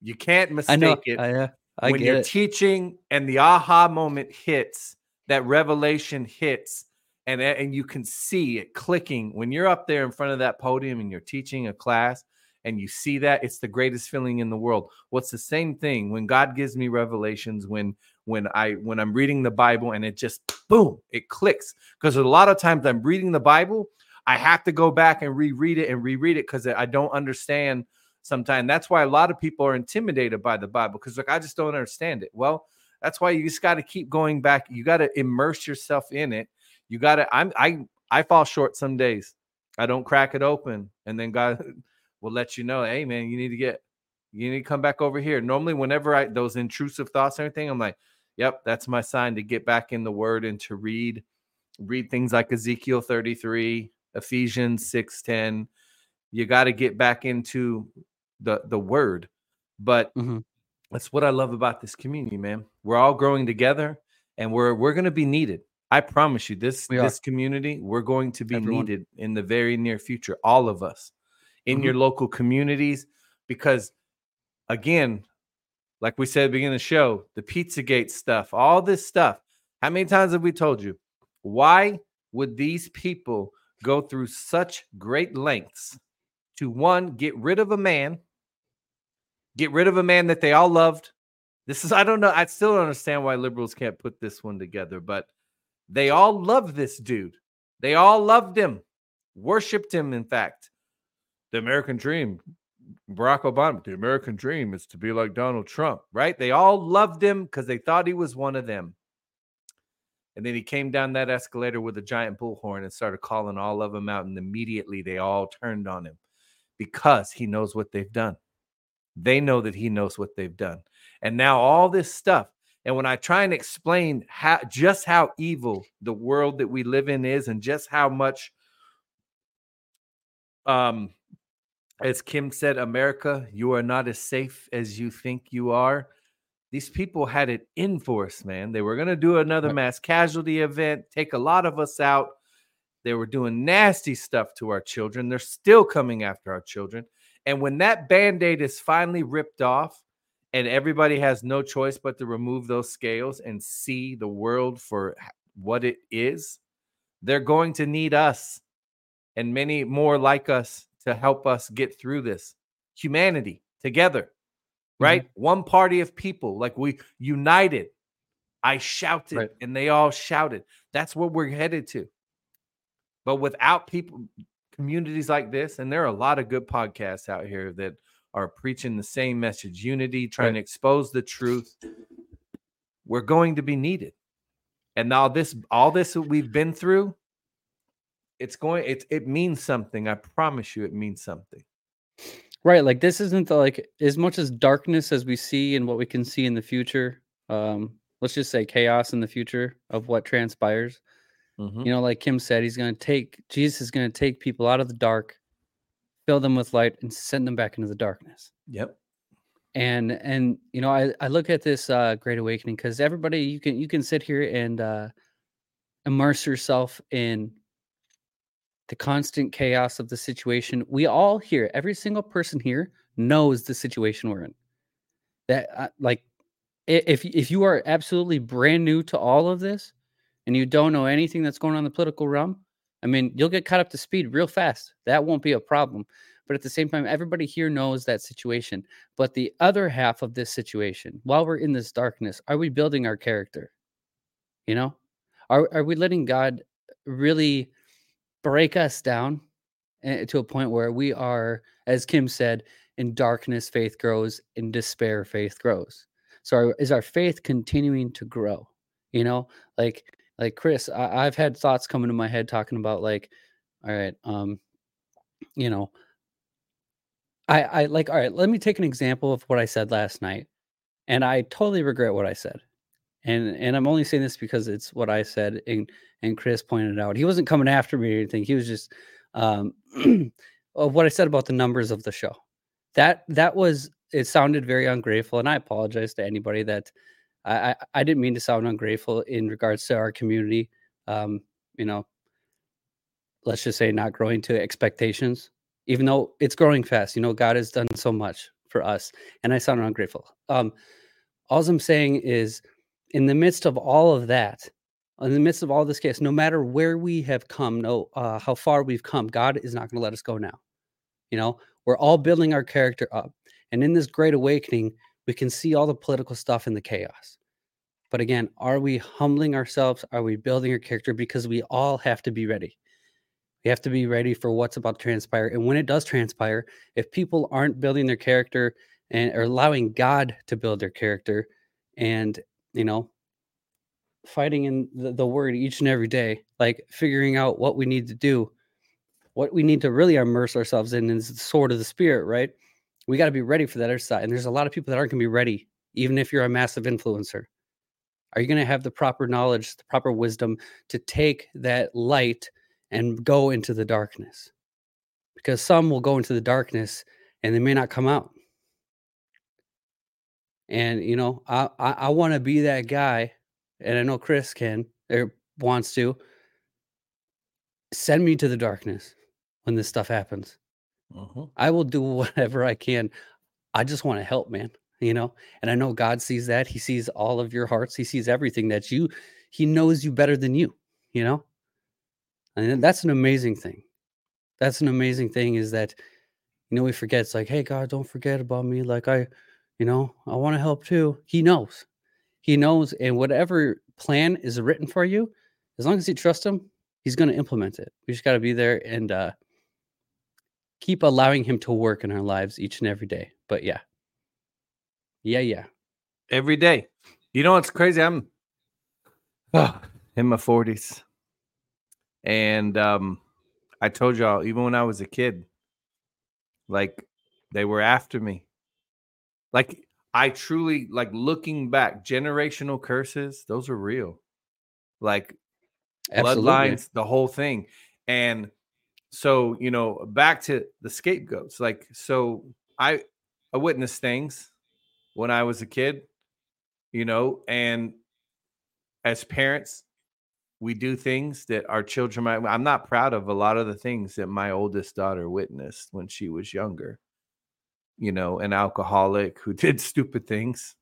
you can't I know. mistake it I, uh, I when you're it. teaching and the aha moment hits, that revelation hits, and and you can see it clicking when you're up there in front of that podium and you're teaching a class and you see that it's the greatest feeling in the world. What's the same thing when God gives me revelations when when I when I'm reading the Bible and it just boom, it clicks because a lot of times I'm reading the Bible, I have to go back and reread it and reread it because I don't understand sometimes. That's why a lot of people are intimidated by the Bible because like I just don't understand it. Well, that's why you just got to keep going back. You got to immerse yourself in it. You got to. I'm I I fall short some days. I don't crack it open, and then God will let you know. Hey, man, you need to get. You need to come back over here. Normally, whenever I those intrusive thoughts and everything, I'm like, yep, that's my sign to get back in the Word and to read, read things like Ezekiel 33, Ephesians 6:10. You got to get back into the the Word, but Mhm. that's what I love about this community, man. We're all growing together and we're we're going to be needed. I promise you this this community, we're going to be Everyone. needed in the very near future, all of us in Mhm. your local communities because again, like we said at the beginning of the show, the Pizzagate stuff, all this stuff. How many times have we told you? Why would these people go through such great lengths to one, get rid of a man, get rid of a man that they all loved? This is, I don't know. I still don't understand why liberals can't put this one together, but they all love this dude. They all loved him, worshiped him, in fact. The American dream, Barack Obama, the American dream is to be like Donald Trump, right? They all loved him because they thought he was one of them. And then he came down that escalator with a giant bullhorn and started calling all of them out. And immediately they all turned on him because he knows what they've done. They know that he knows what they've done. And now all this stuff. And when I try and explain how just how evil the world that we live in is and just how much um as Kim said, America, you are not as safe as you think you are. These people had it in for us, man. They were going to do another mass casualty event, take a lot of us out. They were doing nasty stuff to our children. They're still coming after our children. And when that band aid is finally ripped off and everybody has no choice but to remove those scales and see the world for what it is, they're going to need us. and many more like us to help us get through this. Humanity together, right? Mm-hmm. One party of people, like we united. I shouted right. and they all shouted. That's what we're headed to. But without people, communities like this, and there are a lot of good podcasts out here that are preaching the same message unity, trying right. to expose the truth. We're going to be needed. And now this all this that we've been through, it's going it it means something. I promise you it means something. Right. Like this isn't the like as much as darkness as we see and what we can see in the future. Um, let's just say chaos in the future of what transpires. Mm-hmm. You know, like Kim said, he's going to take Jesus is going to take people out of the dark, fill them with light, and send them back into the darkness. Yep. And and you know, I I look at this uh, Great Awakening because everybody you can you can sit here and uh, immerse yourself in the constant chaos of the situation. We all here, every single person here knows the situation we're in. That uh, like if if you are absolutely brand new to all of this, and you don't know anything that's going on in the political realm, I mean, you'll get caught up to speed real fast. That won't be a problem. But at the same time, everybody here knows that situation. But the other half of this situation, while we're in this darkness, are we building our character? You know, are, are we letting God really break us down eh, to a point where we are, as Kim said, in darkness, faith grows, in despair, faith grows. So, our, is our faith continuing to grow? You know, like like Chris, I, have had thoughts come into my head talking about like, all right, um, you know, I I like all right, let me take an example of what I said last night. And I totally regret what I said. And and I'm only saying this because it's what I said and and Chris pointed out. He wasn't coming after me or anything. He was just um of what I said about the numbers of the show. That that was it sounded very ungrateful and I apologize to anybody that I, I, didn't mean to sound ungrateful in regards to our community. Um, you know, let's just say not growing to expectations, even though it's growing fast. You know, God has done so much for us, and I sound ungrateful. Um, all I'm saying is, in the midst of all of that, in the midst of all this chaos, no matter where we have come, no, uh, how far we've come, God is not going to let us go now. You know, we're all building our character up, and in this great awakening, we can see all the political stuff in the chaos. But again, are we humbling ourselves? Are we building our character? Because we all have to be ready. We have to be ready for what's about to transpire. And when it does transpire, if people aren't building their character and are allowing God to build their character and, you know, fighting in the, the word each and every day, like figuring out what we need to do, what we need to really immerse ourselves in is the sword of the spirit, right? we got to be ready for that other side. And there's a lot of people that aren't going to be ready, even if you're a massive influencer. Are you going to have the proper knowledge, the proper wisdom to take that light and go into the darkness? Because some will go into the darkness and they may not come out. And you know, I I, I want to be that guy, and I know Chris can or wants to. Send me to the darkness when this stuff happens. Uh-huh. I will do whatever I can. I just want to help, man. You know, and I know God sees that. He sees all of your hearts. He sees everything that you. He knows you better than you. You know, and that's an amazing thing. That's an amazing thing. Is that you know we forget. It's like, hey, God, don't forget about me. Like I, you know, I want to help too. He knows. He knows, and whatever plan is written for you, as long as you trust Him, He's going to implement it. We just got to be there and. uh keep allowing him to work in our lives each and every day. But yeah. Yeah, yeah. Every day. You know what's crazy? I'm oh, in my 40s. And um I told y'all, even when I was a kid, like they were after me. Like I truly like looking back, generational curses, those are real. Like Absolutely. bloodlines, the whole thing. And so you know back to the scapegoats like so i i witnessed things when i was a kid you know and as parents we do things that our children might i'm not proud of a lot of the things that my oldest daughter witnessed when she was younger you know an alcoholic who did stupid things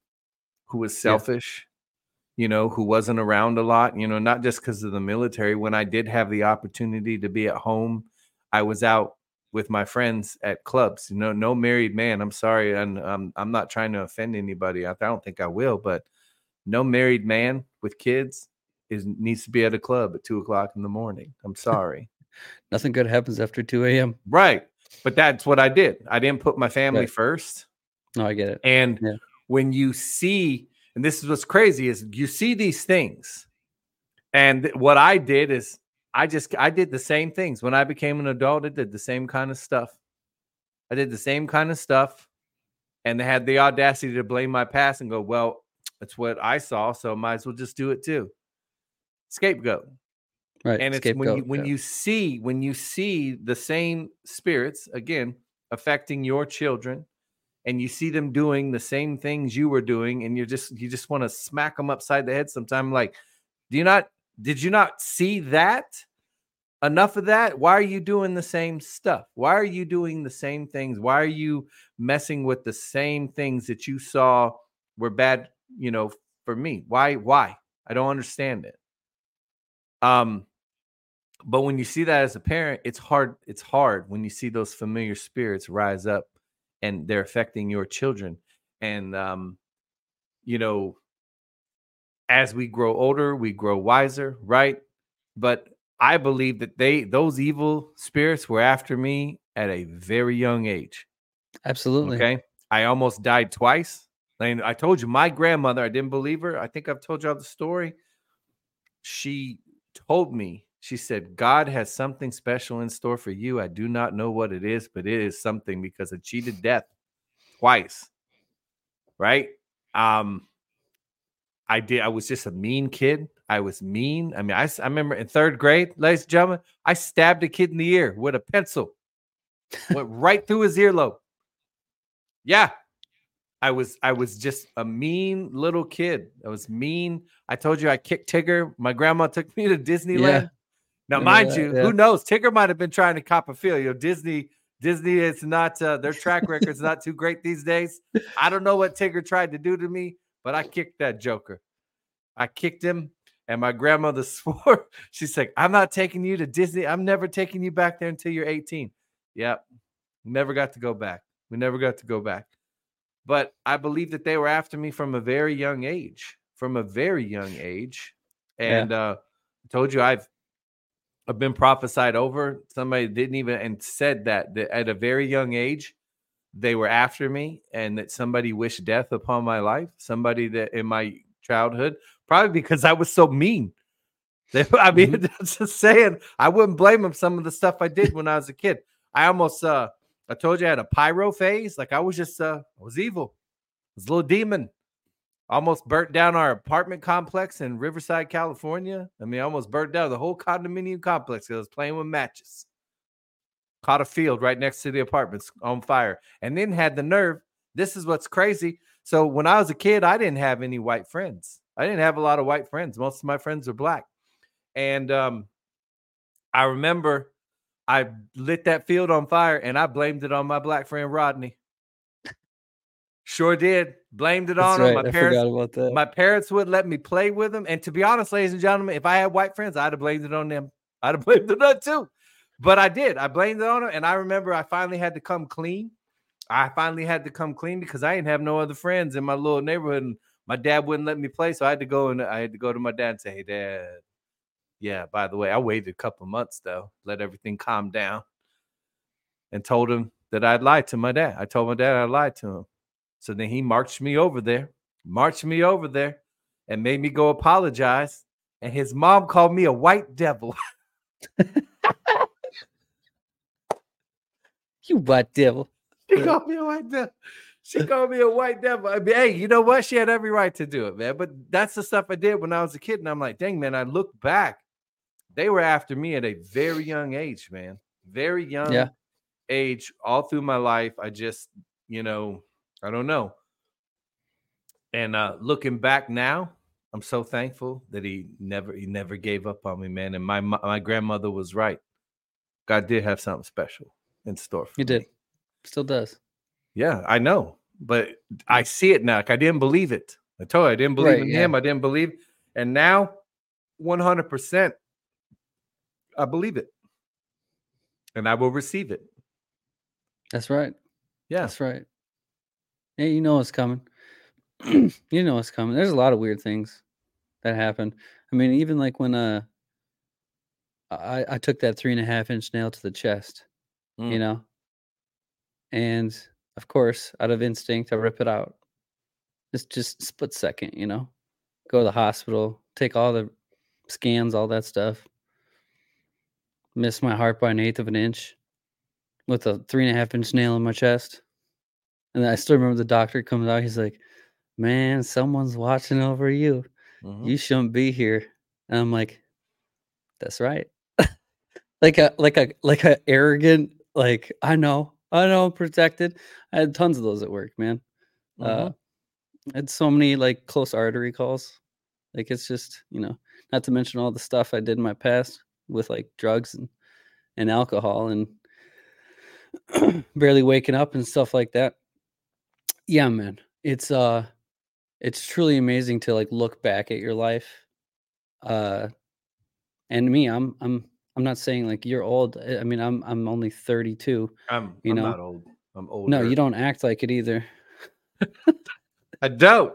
who was selfish yeah. you know who wasn't around a lot you know not just because of the military when i did have the opportunity to be at home I was out with my friends at clubs. You know, no married man. I'm sorry, and I'm I'm not trying to offend anybody. I, don't think I will, but no married man with kids is needs to be at a club at two o'clock in the morning. I'm sorry. Nothing good happens after 2 a.m. right. But that's what I did. I didn't put my family Right. first. No, I get it. And Yeah. when you see, and this is what's crazy, is you see these things. And what I did is I just I did the same things. When I became an adult, I did the same kind of stuff. I did the same kind of stuff. And they had the audacity to blame my past and go, well, that's what I saw. So might as well just do it too. Scapegoat Right. and it's when you when yeah. you see when you see the same spirits again affecting your children and you see them doing the same things you were doing and you're just you just want to smack them upside the head sometime like do you not did you not see that? Enough of that? Why are you doing the same stuff? Why are you doing the same things? Why are you messing with the same things that you saw were bad you know for me? Why why? I don't understand it. Um but when you see that as a parent it's hard it's hard when you see those familiar spirits rise up and they're affecting your children. And um you know as we grow older we grow wiser right? But i believe that they those evil spirits were after me at a very young age Absolutely. okay? I almost died twice. And i told you my grandmother i didn't believe her. I think i've told y'all the story. She told me she said god has something special in store for you. I do not know what it is but it is something because of cheated death twice. Right? Um i did i was just a mean kid. I was mean. I mean I, I remember in third grade ladies and gentlemen i stabbed a kid in the ear with a pencil. Went right through his earlobe. Yeah. I was i was just a mean little kid. I was mean. I told you i kicked tigger. My grandma took me to disneyland now mind that, you yeah. who knows? Tigger might have been trying to cop a feel you know disney disney is not uh, their track record's not too great these days. I don't know what tigger tried to do to me but i kicked that joker. I kicked him and my grandmother swore. She's like i'm not taking you to disney. I'm never taking you back there until you're 18 yep. Never got to go back. We never got to go back. But i believe that they were after me from a very young age from a very young age. Yeah. and uh I told you i've i've been prophesied over somebody didn't even and said that, that at a very young age they were after me and that somebody wished death upon my life somebody that in my childhood probably because i was so mean. They, i mean that's just saying i wouldn't blame them some of the stuff i did when i was a kid. I almost uh i told you i had a pyro phase like i was just uh i was evil. I was a little demon almost burnt down our apartment complex in riverside california. I mean almost burnt down the whole condominium complex 'cause i was playing with matches. Caught a field right next to the apartments on fire and then had the nerve this is what's crazy so when i was a kid i didn't have any white friends. I didn't have a lot of white friends. Most of my friends were black. And um i remember i lit that field on fire and i blamed it on my black friend rodney sure did blamed it That's on right. my I parents forgot about that. my parents wouldn't let me play with them. And to be honest, ladies and gentlemen, if I had white friends, I'd have blamed it on them. I'd have blamed it on too. But I did. I blamed it on them. And I remember I finally had to come clean. I finally had to come clean because I didn't have no other friends in my little neighborhood. And my dad wouldn't let me play. So I had to go and I had to go to my dad and say, Hey, dad. Yeah, by the way, I waited a couple months though, let everything calm down, and told him that I'd lied to my dad. I told my dad I lied to him. So then he marched me over there, marched me over there, and made me go apologize. And his mom called me a white devil. you white devil. She called me a white devil. She called me a white devil. I mean, hey, you know what? She had every right to do it, man. But that's the stuff I did when I was a kid. And I'm like, dang, man, I look back. They were after me at a very young age, man. Very young Yeah. age, all through my life. I just, you know, I don't know. And uh looking back now, I'm so thankful that he never he never gave up on me, man. And my my grandmother was right. God did have something special in store for me. You did. Still does. Yeah, I know, but I see it now. Like I didn't believe it. I told you I didn't believe Right, in yeah. him. I didn't believe, and now, one hundred percent, I believe it. and I will receive it. That's right. Yeah. That's right. Yeah, you know it's coming. you know it's coming. There's a lot of weird things that happen. I mean, even like when uh I, I took that three and a half inch nail to the chest, you Mm. know, and of course, out of instinct, I rip it out. It's just split second, you know. Go to the hospital, take all the scans, all that stuff. Miss my heart by an eighth of an inch with a three and a half inch nail in my chest. And I still remember the doctor comes out. He's like, "Man, someone's watching over you. Mhm. You shouldn't be here." And I'm like, "That's right." like a like a like a arrogant like I know I know I'm protected. I had tons of those at work, man. Uh, Mhm. I had so many like close artery calls. Like it's just you know, not to mention all the stuff I did in my past with like drugs and and alcohol and barely waking up and stuff like that. Yeah, man. It's uh it's truly amazing to like look back at your life. Uh and me, I'm I'm I'm not saying like you're old. I I mean, I'm I'm only 32. I'm, you I'm know, not old. I'm old. No, you don't act like it either. I don't.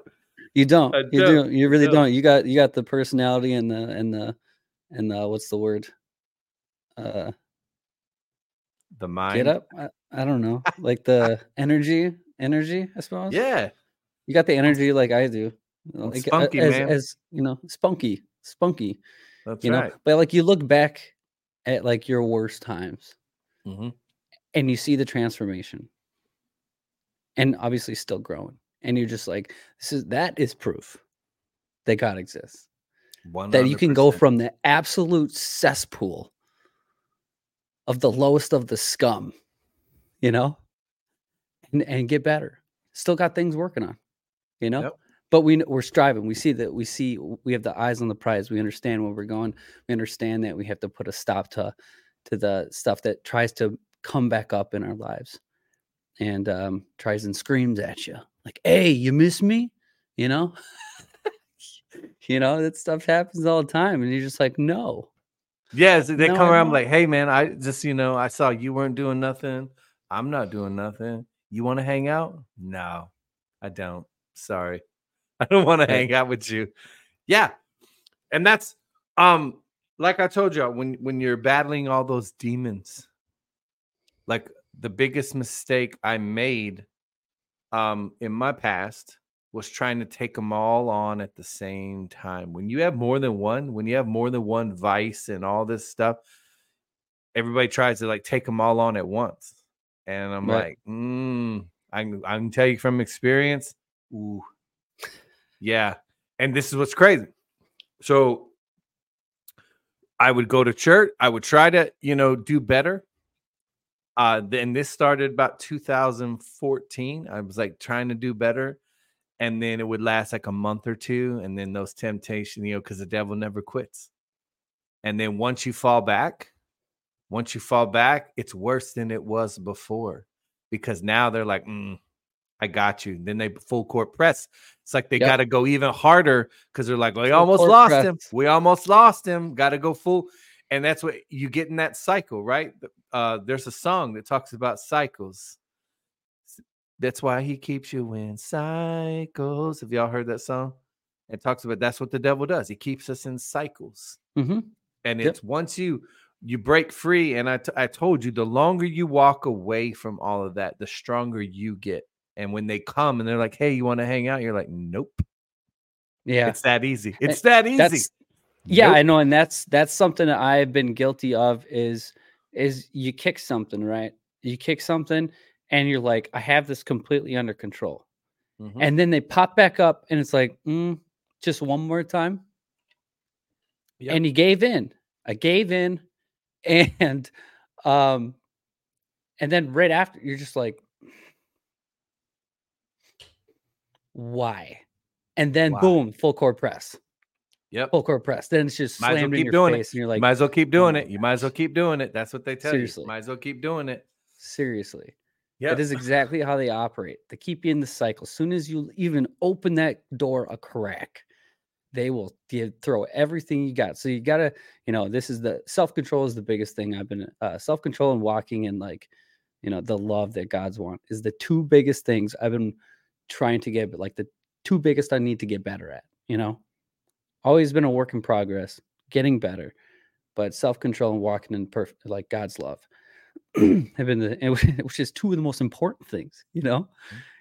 You don't. I You don't. do. You really don't. don't. You got you got the personality and the and the and the what's the word? Uh The mind. get up? I, I don't know. Like the energy, energy, I suppose. Yeah. You got the energy like I do. Like, spunky, as, man. as you know, spunky, spunky. That's you know, right. but like you look back at like your worst times hmm and you see the transformation, and obviously still growing, and you're just like, this is that is proof that God exists. That you can go from the absolute cesspool of the lowest of the scum, you know, and and get better. Still got things working on, you know. Yep. But we we're striving. We see that we see we have the eyes on the prize. We understand where we're going. We understand that we have to put a stop to to the stuff that tries to come back up in our lives and um, tries and screams at you like, "Hey, you miss me?" You know. you know that stuff happens all the time, and you're just like, "No." Yes, they No, come around like, hey man, I just you know, I saw you weren't doing nothing. I'm not doing nothing. You want to hang out? No, I don't. Sorry. I don't want to hang out with you. Yeah. And that's um like I told you when when you're battling all those demons. Like the biggest mistake I made um in my past was trying to take them all on at the same time. When you have more than one, when you have more than one vice and all this stuff, everybody tries to like take them all on at once. And I'm Right. like, mm, I, can- I can tell you from experience, ooh, yeah. And this is what's crazy. So I would go to church. I would try to, you know, do better. Uh, then this started about 2014. I was like trying to do better. And then it would last like a month or two. And then those temptations, you know, because the devil never quits. And then once you fall back, once you fall back, it's worse than it was before because now they're like, mm, I got you. Then they full court press. It's like they Yep. got to go even harder because they're like, we Full almost lost him. We almost lost him. Got to go full. And that's what you get in that cycle, right? Uh, there's a song that talks about cycles. That's why he keeps you in cycles. Have y'all heard that song? It talks about that's what the devil does. He keeps us in cycles hmm and Yep. it's once you you break free and I, t- I told you the longer you walk away from all of that the stronger you get. And when they come and they're like hey you want to hang out? you're like nope. Yeah. it's that easy. It's that easy. that's yeah Nope. i know and that's that's something that i've been guilty of is is you kick something right? You kick something and you're like i have this completely under control. Mhm. and then they pop back up and it's like mm, just one more time? Yep. and you gave in. I gave in and um and then right after you're just like why? And then Why? boom full core press. Yep. Full court press. Then it's just Might as well slammed in your doing it. face and you're like you might as well keep doing "Oh it. You might as well keep doing it. That's what they tell Seriously. you might as well keep doing it. Seriously. Yeah That is exactly how they operate. They keep you in the cycle. As soon as you even open that door a crack, they will give, throw everything you got. So you gotta, you know, this is the self control is the biggest thing I've been uh, self control and walking in like, you know, the love that God's want is the two biggest things I've been trying to get, but like the two biggest I need to get better at. You know, always been a work in progress, getting better, but self control and walking in perfect like God's love have been the which is two of the most important things. You know,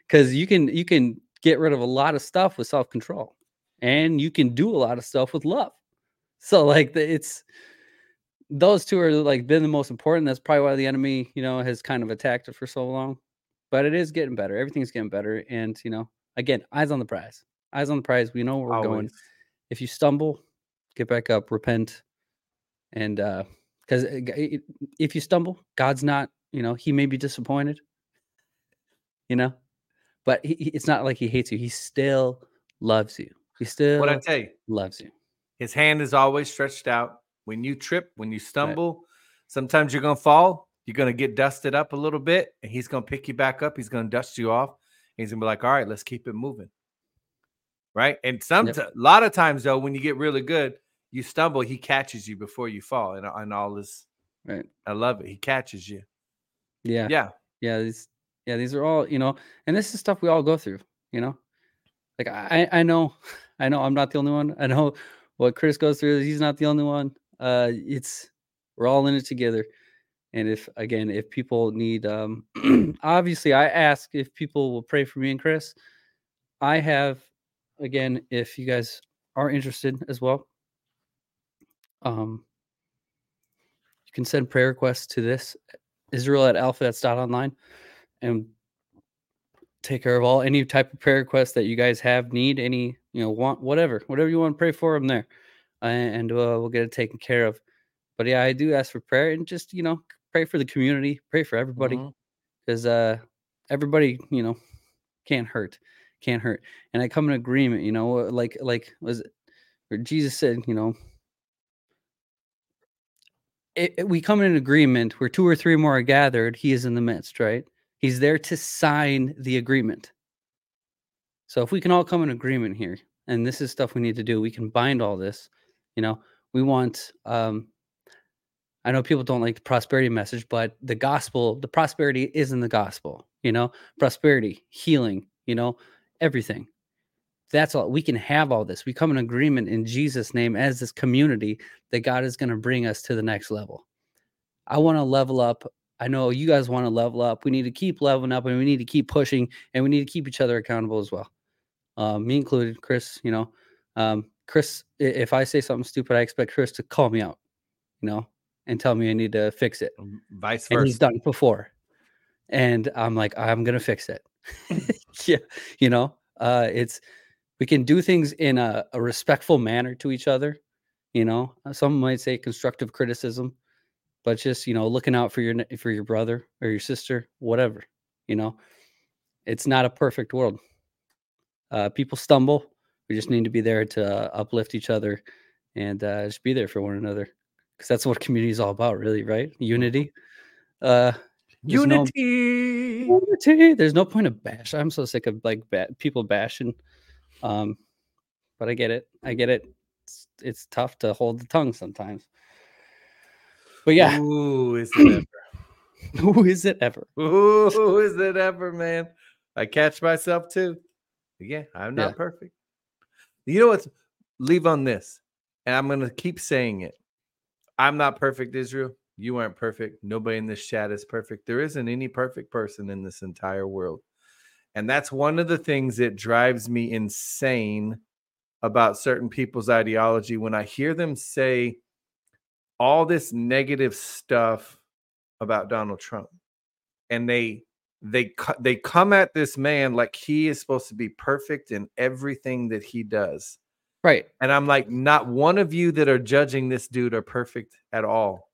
because mm-hmm. you can you can get rid of a lot of stuff with self control and you can do a lot of stuff with love. So like the, it's those two are like been the most important. That's probably why the enemy, you know, has kind of attacked it for so long. But it is getting better. Everything's getting better. And you know, again, eyes on the prize. Eyes on the prize. We know where we're Always. going. If you stumble, get back up, repent, and uh because if you stumble, God's not, you know, He may be disappointed, you know, but he, it's not like He hates you. He still loves you. He still what I tell you loves you. His hand is always stretched out. When you trip, when you stumble, right. sometimes you're gonna fall. You're gonna get dusted up a little bit, and he's gonna pick you back up. He's gonna dust you off. he's gonna be like, "All right, let's keep it moving." Right, and some yep. a lot of times though, when you get really good, you stumble. He catches you before you fall, and, and all this. Right, I love it. He catches you. Yeah, yeah, yeah. These, yeah, these are all you know, and this is stuff we all go through. You know, like I, I know, I know I'm not the only one. I know what Chris goes through. He's not the only one. Uh, it's we're all in it together. And if again, if people need, um, obviously, I ask if people will pray for me and Chris. I have, again, if you guys are interested as well, um, you can send prayer requests to this Israel at alphavets dot online, and take care of all any type of prayer requests that you guys have, need, any, you know, want, whatever, whatever you want to pray for, I'm there, and uh, we'll get it taken care of. But yeah, I do ask for prayer and just you know pray for the community, pray for everybody, because mm-hmm. uh, everybody you know can't hurt, can't hurt, and I come in agreement, you know, like like was it, or Jesus said, you know. It, it, we come in agreement where two or three more are gathered, he is in the midst, right? He's there to sign the agreement. So if we can all come in agreement here, and this is stuff we need to do, we can bind all this. You know, we want um I know people don't like the prosperity message, but the gospel, the prosperity is in the gospel, you know, prosperity, healing, you know, everything. That's all we can have all this. We come in agreement in Jesus' name as this community that God is going to bring us to the next level. I want to level up I know you guys want to level up. We need to keep leveling up and we need to keep pushing and we need to keep each other accountable as well. Um, me included, Chris, you know, um, Chris, if I say something stupid, I expect Chris to call me out, you know, and tell me I need to fix it. Vice versa. And he's done before. And I'm like, I'm going to fix it. yeah. You know, uh, it's, we can do things in a, a respectful manner to each other. You know, some might say constructive criticism but just you know looking out for your for your brother or your sister whatever you know? It's not a perfect world. Uh, people stumble we just need to be there to uh, uplift each other and uh, just be there for one another because that's what community is all about really right? Mm-hmm. unity. Uh unity no, unity! There's no point of bash i'm so sick of like ba- people bashing um but i get it i get it. It's, it's tough to hold the tongue sometimes but yeah. Ooh, is it ever? Who is it ever? Ooh, is it ever, man? I catch myself too. Yeah, I'm not yeah. perfect. You know what? Leave on this, and I'm gonna keep saying it. I'm not perfect, Israel. You aren't perfect. Nobody in this chat is perfect. There isn't any perfect person in this entire world. And that's one of the things that drives me insane about certain people's ideology when I hear them say all this negative stuff about Donald Trump, and they they they come at this man like he is supposed to be perfect in everything that he does. Right. And I'm like, not one of you that are judging this dude are perfect at all.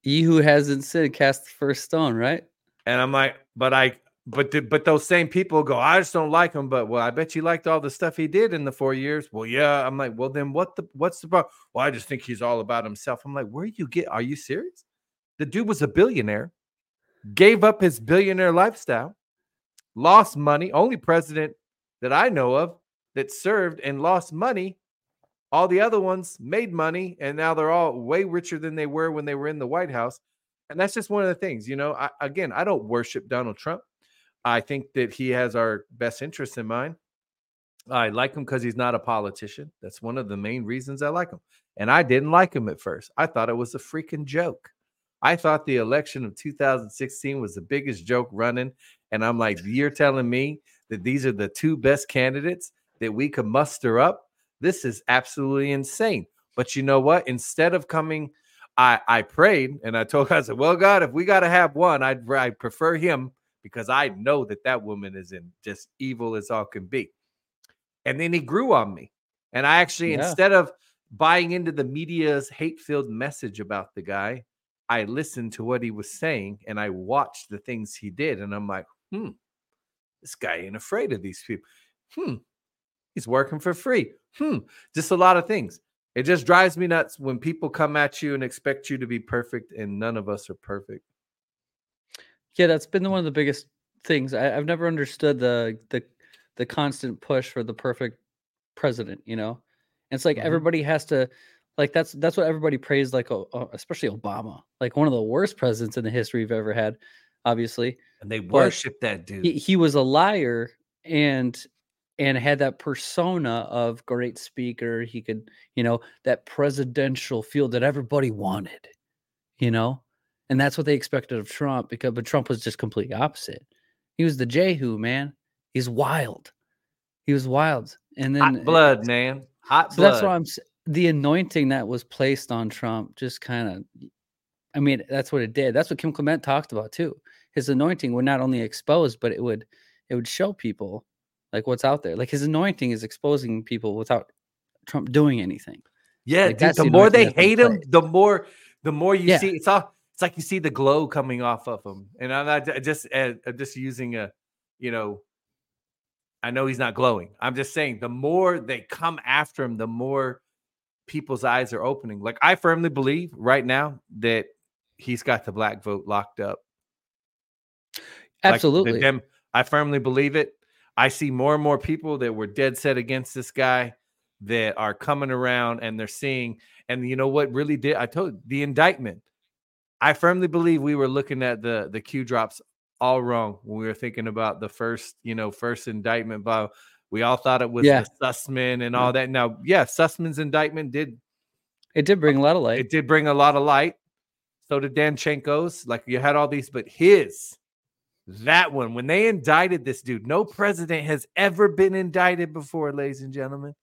He who hasn't sinned cast the first stone, right? And I'm like, but I but but those same people go, I just don't like him. But well, I bet you liked all the stuff he did in the four years. Well, yeah. I'm like, well, then what the what's the problem? Well, I just think he's all about himself. I'm like, where you get? Are you serious? The dude was a billionaire, gave up his billionaire lifestyle, lost money. Only president that I know of that served and lost money All the other ones made money and now they're all way richer than they were when they were in the White House. And that's just one of the things, you know. I, again, I don't worship Donald Trump. I think that he has our best interests in mind. I like him because he's not a politician. That's one of the main reasons I like him. And I didn't like him at first. I thought it was a freaking joke. I thought the election of 2016 was the biggest joke running. And I'm like, you're telling me that these are the two best candidates that we could muster up? This is absolutely insane. But you know what? Instead of coming, I, I prayed and I told God, I said, well, God, if we got to have one, I'd, I prefer him because I know that that woman is in just evil as all can be. And then he grew on me. And I actually, yeah. instead of buying into the media's hate filled message about the guy, I listened to what he was saying and I watched the things he did. And I'm like, hmm, this guy ain't afraid of these people. Hmm, he's working for free. Hmm, just a lot of things. It just drives me nuts when people come at you and expect you to be perfect, and none of us are perfect. Yeah, that's been one of the biggest things. I, have never understood the the the constant push for the perfect president. You know, and it's like mm-hmm. everybody has to like that's that's what everybody praised like especially obama like one of the worst presidents in the history we've ever had obviously and they worship that dude he, he, was a liar and and had that persona of great speaker he could you know that presidential feel that everybody wanted you know and that's what they expected of trump because but trump was just completely opposite he was the jehu man he's wild he was wild and then hot blood man hot so blood that's what i'm the anointing that was placed on Trump just kind of I mean, that's what it did. That's what Kim Clement talked about too. His anointing would not only expose, but it would it would show people like what's out there. Like his anointing is exposing people without Trump doing anything. Yeah, like, dude, the, the more they hate him, the more the more you yeah. see. It's all it's like you see the glow coming off of him. And I'm not just uh, I'm just using a, you know, I know he's not glowing. I'm just saying the more they come after him, the more people's eyes are opening. Like I firmly believe right now that he's got the black vote locked up. Absolutely. Like Dem- I firmly believe it. I see more and more people that were dead set against this guy that are coming around and they're seeing. And you know what really did? I told the indictment. I firmly believe we were looking at the the Q drops all wrong when we were thinking about the first, you know, first indictment by we all thought it was yeah. the Sussman and all that. Now, yeah, Sussman's indictment did it did bring a lot of light. It did bring a lot of light. So did Danchenko's. Like you had all these, but his that one when they indicted this dude, no president has ever been indicted before, ladies and gentlemen,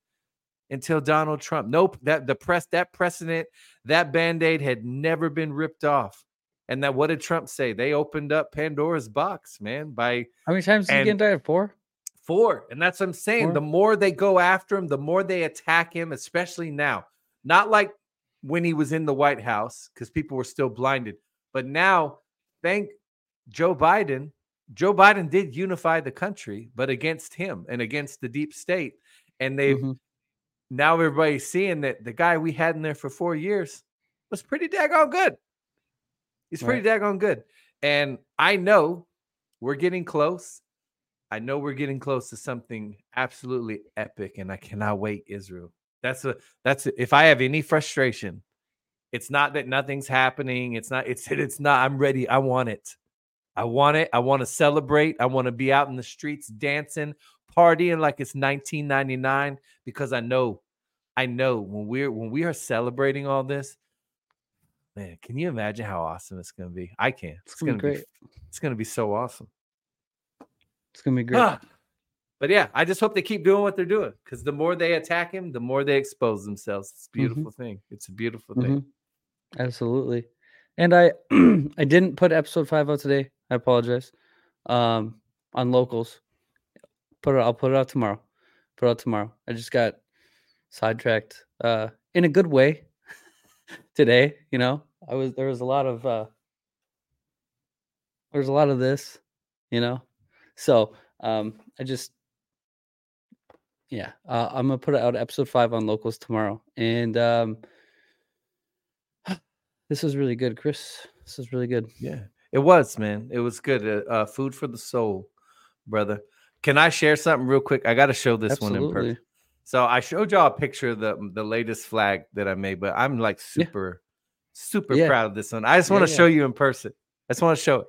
until Donald Trump. Nope, that the press that precedent, that band-aid had never been ripped off. And that what did Trump say? They opened up Pandora's box, man. By how many times did he get indicted? Four. Four. And that's what I'm saying. Four. The more they go after him, the more they attack him, especially now. Not like when he was in the White House, because people were still blinded. But now, thank Joe Biden, Joe Biden did unify the country, but against him and against the deep state. And they've mm-hmm. Now everybody's seeing that the guy we had in there for four years was pretty daggone good. He's pretty right. daggone good. And I know we're getting close. I know we're getting close to something absolutely epic, and I cannot wait, Israel. That's a that's a, if I have any frustration, it's not that nothing's happening. It's not. It's it's not. I'm ready. I want it. I want it. I want to celebrate. I want to be out in the streets dancing, partying like it's 1999 because I know, I know when we're when we are celebrating all this, man. Can you imagine how awesome it's going to be? I can. It's, it's going to be great. It's going to be so awesome. It's gonna be great. Ah. But yeah, I just hope they keep doing what they're doing because the more they attack him, the more they expose themselves. It's a mm-hmm. beautiful mm-hmm. thing. It's a beautiful thing. Mm-hmm. Absolutely. And I I didn't put episode five out today. I apologize. Um on locals. Put it I'll put it out tomorrow. Put it out tomorrow. I just got sidetracked uh in a good way today, you know. I was there was a lot of uh there's a lot of this, you know. So um, I just, yeah, uh, I'm gonna put it out episode five on locals tomorrow, and um, this was really good, Chris. This was really good. Yeah, it was, man. It was good. Uh, uh, food for the soul, brother. Can I share something real quick? I got to show this Absolutely. one in person. So I showed y'all a picture of the the latest flag that I made, but I'm like Yeah. super, super Yeah. proud of this one. I just want to yeah. show you in person. I just want to show it.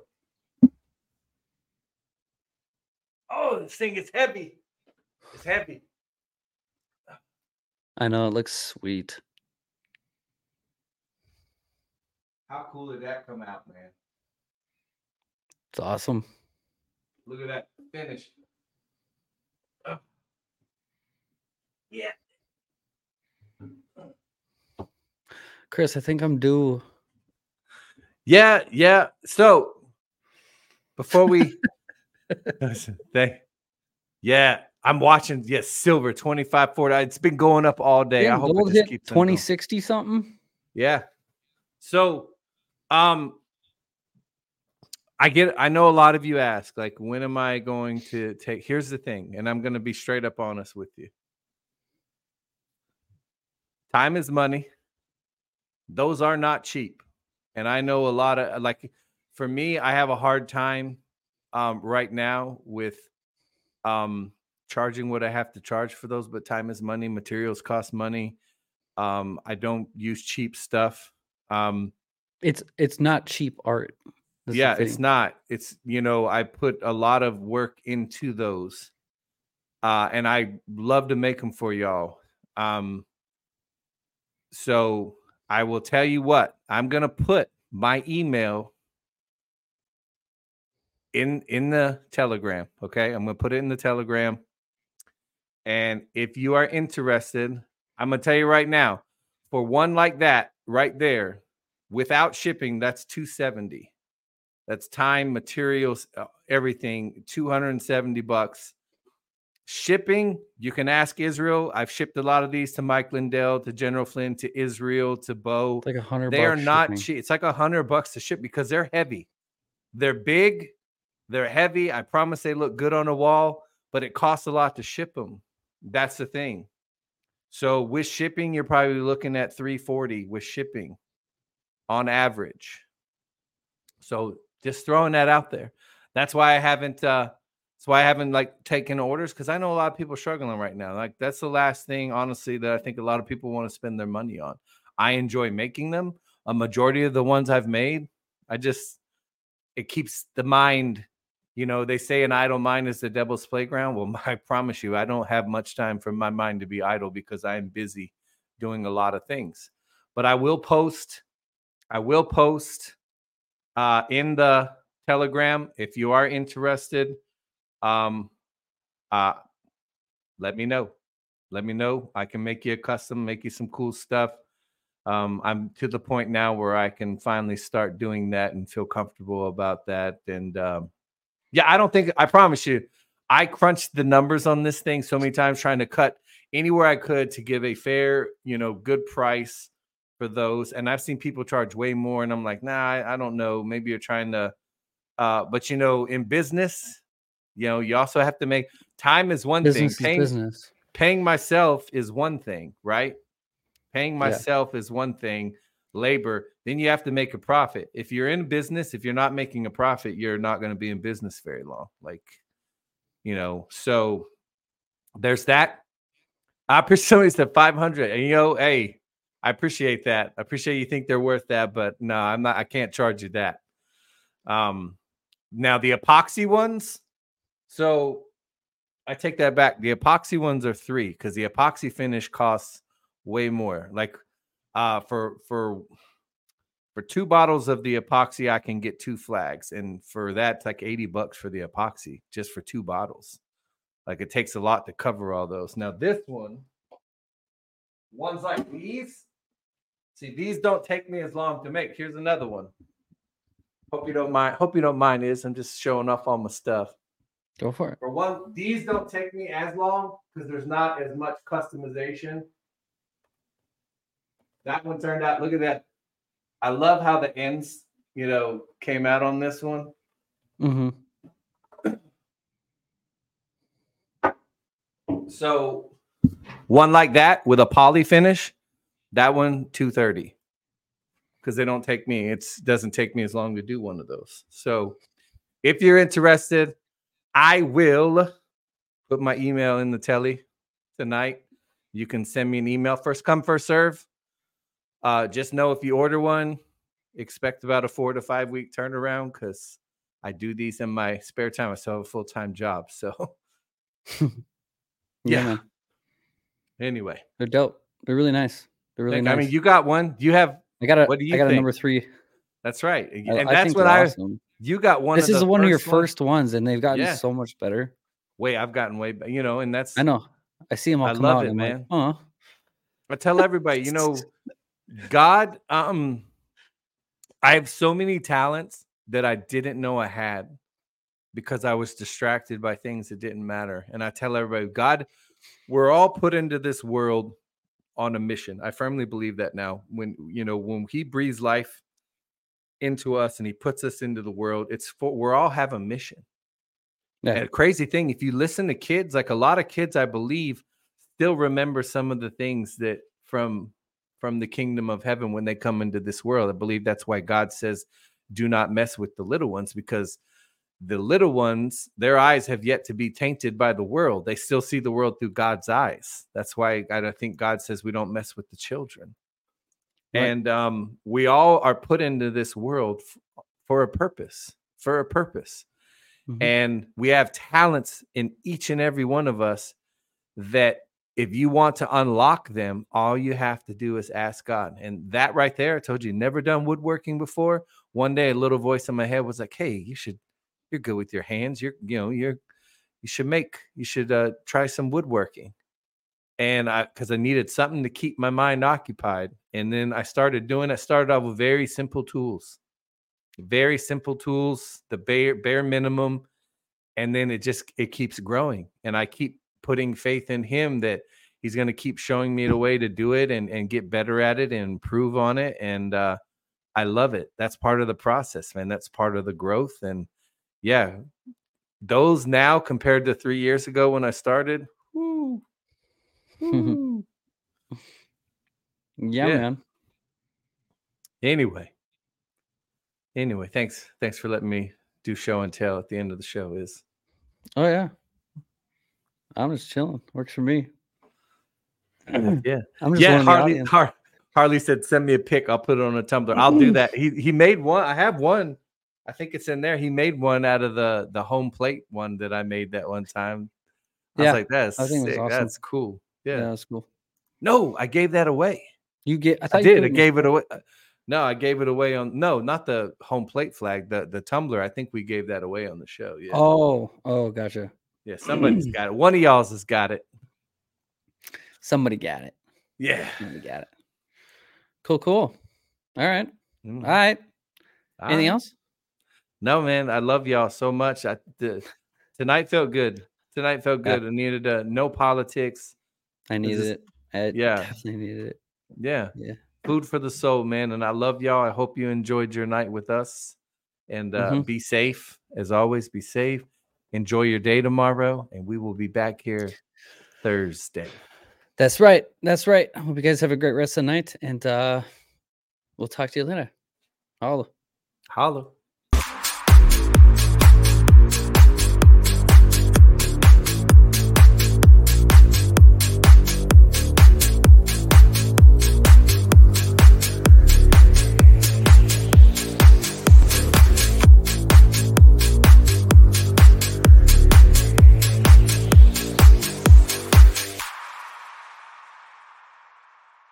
Oh, this thing is heavy. It's heavy. I know it looks sweet. How cool did that come out, man? It's awesome. Look at that finish. Yeah. Chris, I think I'm due. Yeah, yeah. So before we they yeah, I'm watching yes, silver 25 40. It's been going up all day. I hope it gold just hit keeps on going. 2060 something. Yeah. So um I get I know a lot of you ask like when am I going to take here's the thing and I'm going to be straight up honest with you. Time is money. Those are not cheap. And I know a lot of like for me I have a hard time um right now with um charging what I have to charge for those but time is money, materials cost money. Um I don't use cheap stuff. Um It's it's not cheap art. That's yeah, it's not. It's you know, I put a lot of work into those. Uh and I love to make them for y'all. Um so I will tell you what, I'm going to put my email in in the Telegram, okay? I'm to put it in the Telegram. And if you are interested, I'm to tell you right now, for one like that right there, without shipping, that's 270. That's time, materials, uh, everything, 270 bucks. Shipping, you can ask Israel. I've shipped a lot of these to Mike Lindell, to General Flynn, to Israel, to Bo. It's like a hundred. They are not shipping. cheap. It's like a hundred bucks to ship because they're heavy. They're big, they're heavy. I promise they look good on a wall, but it costs a lot to ship them. That's the thing. So with shipping, you're probably looking at 340 with shipping on average. So just throwing that out there. That's why I haven't uh that's why I haven't like taken orders because I know a lot of people struggling right now. Like that's the last thing, honestly, that I think a lot of people want to spend their money on. I enjoy making them. A majority of the ones I've made, I just it keeps the mind, you know, they say an idle mind is the devil's playground. Well, I promise you, I don't have much time for my mind to be idle because I am busy doing a lot of things. But I will post, I will post uh in the telegram if you are interested. Um uh let me know. Let me know. I can make you a custom, make you some cool stuff um, I'm to the point now where I can finally start doing that and feel comfortable about that. And um, yeah, I don't think I promise you, I crunched the numbers on this thing so many times trying to cut anywhere I could to give a fair, you know, good price for those. And I've seen people charge way more, and I'm like, nah, I, I don't know. Maybe you're trying to, uh, but you know, in business, you know, you also have to make time is one Business thing. Paying, business. paying myself is one thing, right? Paying Yeah. myself is one thing, labor, then you have to make a profit. If you're in business, if you're not making a profit, you're not going to be in business very long. Like, you know, so there's that. I somebody said 500. And you know, hey, I appreciate that. I appreciate you think they're worth that, but no, I'm not, I can't charge you that. Um, now the epoxy ones, so I take that back. The epoxy ones are three because the epoxy finish costs way more. Like uh for for for two bottles of the epoxy, I can get two flags. And for that, it's like 80 bucks for the epoxy just for two bottles. Like it takes a lot to cover all those. Now, this one, ones like these, see, these don't take me as long to make. Here's another one. Hope you don't mind. Hope you don't mind is I'm just showing off all my stuff. Go for it. For one, these don't take me as long because there's not as much customization. That one turned out, look at that. I love how the ends, you know, came out on this one. Mm-hmm. So one like that with a poly finish, that one 230. Because they don't take me, it doesn't take me as long to do one of those. So if you're interested, I will put my email in the telly tonight. You can send me an email. First come, first serve. Uh, just know if you order one, expect about a four to five week turnaround because I do these in my spare time. I still have a full time job. So, Yeah, Yeah. anyway, They're dope. They're really nice. They're really nice. I mean, you got one. You have. I got a, what do you I got a number three. That's right. And I that's think what they're I. You got one. This is one of your first ones. first ones, and they've gotten Yeah. so much better. Wait, I've gotten way. You know, and that's. I know. I see them all I come love out. it, man. Like, oh, I tell everybody, you know, God, um, I have so many talents that I didn't know I had because I was distracted by things that didn't matter. And I tell everybody, God, we're all put into this world on a mission. I firmly believe that now. When you know, when He breathes life into us and He puts us into the world, it's for we're all have a mission. Yeah. And a crazy thing, if you listen to kids, like a lot of kids, I believe, still remember some of the things that from from the kingdom of heaven when they come into this world. I believe that's why God says, "Do not mess with the little ones," because the little ones, their eyes have yet to be tainted by the world. They still see the world through God's eyes. That's why I I think God says we don't mess with the children. Right. And um, we all are put into this world f- for a purpose. For a purpose Mhm. and we have talents in each and every one of us that if you want to unlock them all you have to do is ask god and that right there i told you never done woodworking before one day a little voice in my head was like hey you should you're good with your hands you're you know you're you should make you should uh, try some woodworking and i because i needed something to keep my mind occupied and then i started doing i started off with very simple tools very simple tools the bare bare minimum and then it just it keeps growing and i keep putting faith in him that he's going to keep showing me the way to do it and and get better at it and improve on it and uh i love it that's part of the process man that's part of the growth and yeah those now compared to three years ago when i started whoo, whoo. Yeah, yeah. man. anyway anyway thanks thanks for letting me do show and tell at the end of the show is Oh yeah. I'm just chilling. Works for me. yeah I'm just yeah, Harley. Har- Harley said, "Send me a pic. I'll put it on a tumbler. I'll do that." He he made one. I have one. I think it's in there. He made one out of the the home plate one that I made that one time. I Yeah, was like, "That's I think was awesome. That's cool." Yeah, Yeah. that's cool. No, I gave that away. You get. I, I, did. I gave it away. No, I gave it away on. No, not the home plate flag. The the tumbler. I think we gave that away on the show. Yeah. Oh, oh, gotcha. Yeah. Somebody's got it. One of y'all's has got it. Somebody got it. Yeah. Somebody got it. Cool, cool. All right, Mm. all right. All Anything right. else? No, man, I love y'all so much. I the, tonight felt good. Tonight felt Yeah. good. I needed uh, no politics. I needed is- it. I yeah. definitely needed it. Yeah, Yeah. food for the soul, man. And I love y'all. I hope you enjoyed your night with us. And uh, Mhm. be safe as always. Be safe. Enjoy your day tomorrow, and we will be back here Thursday. That's right. That's right. I hope you guys have a great rest of the night, and uh, we'll talk to you later. Holla. Holla.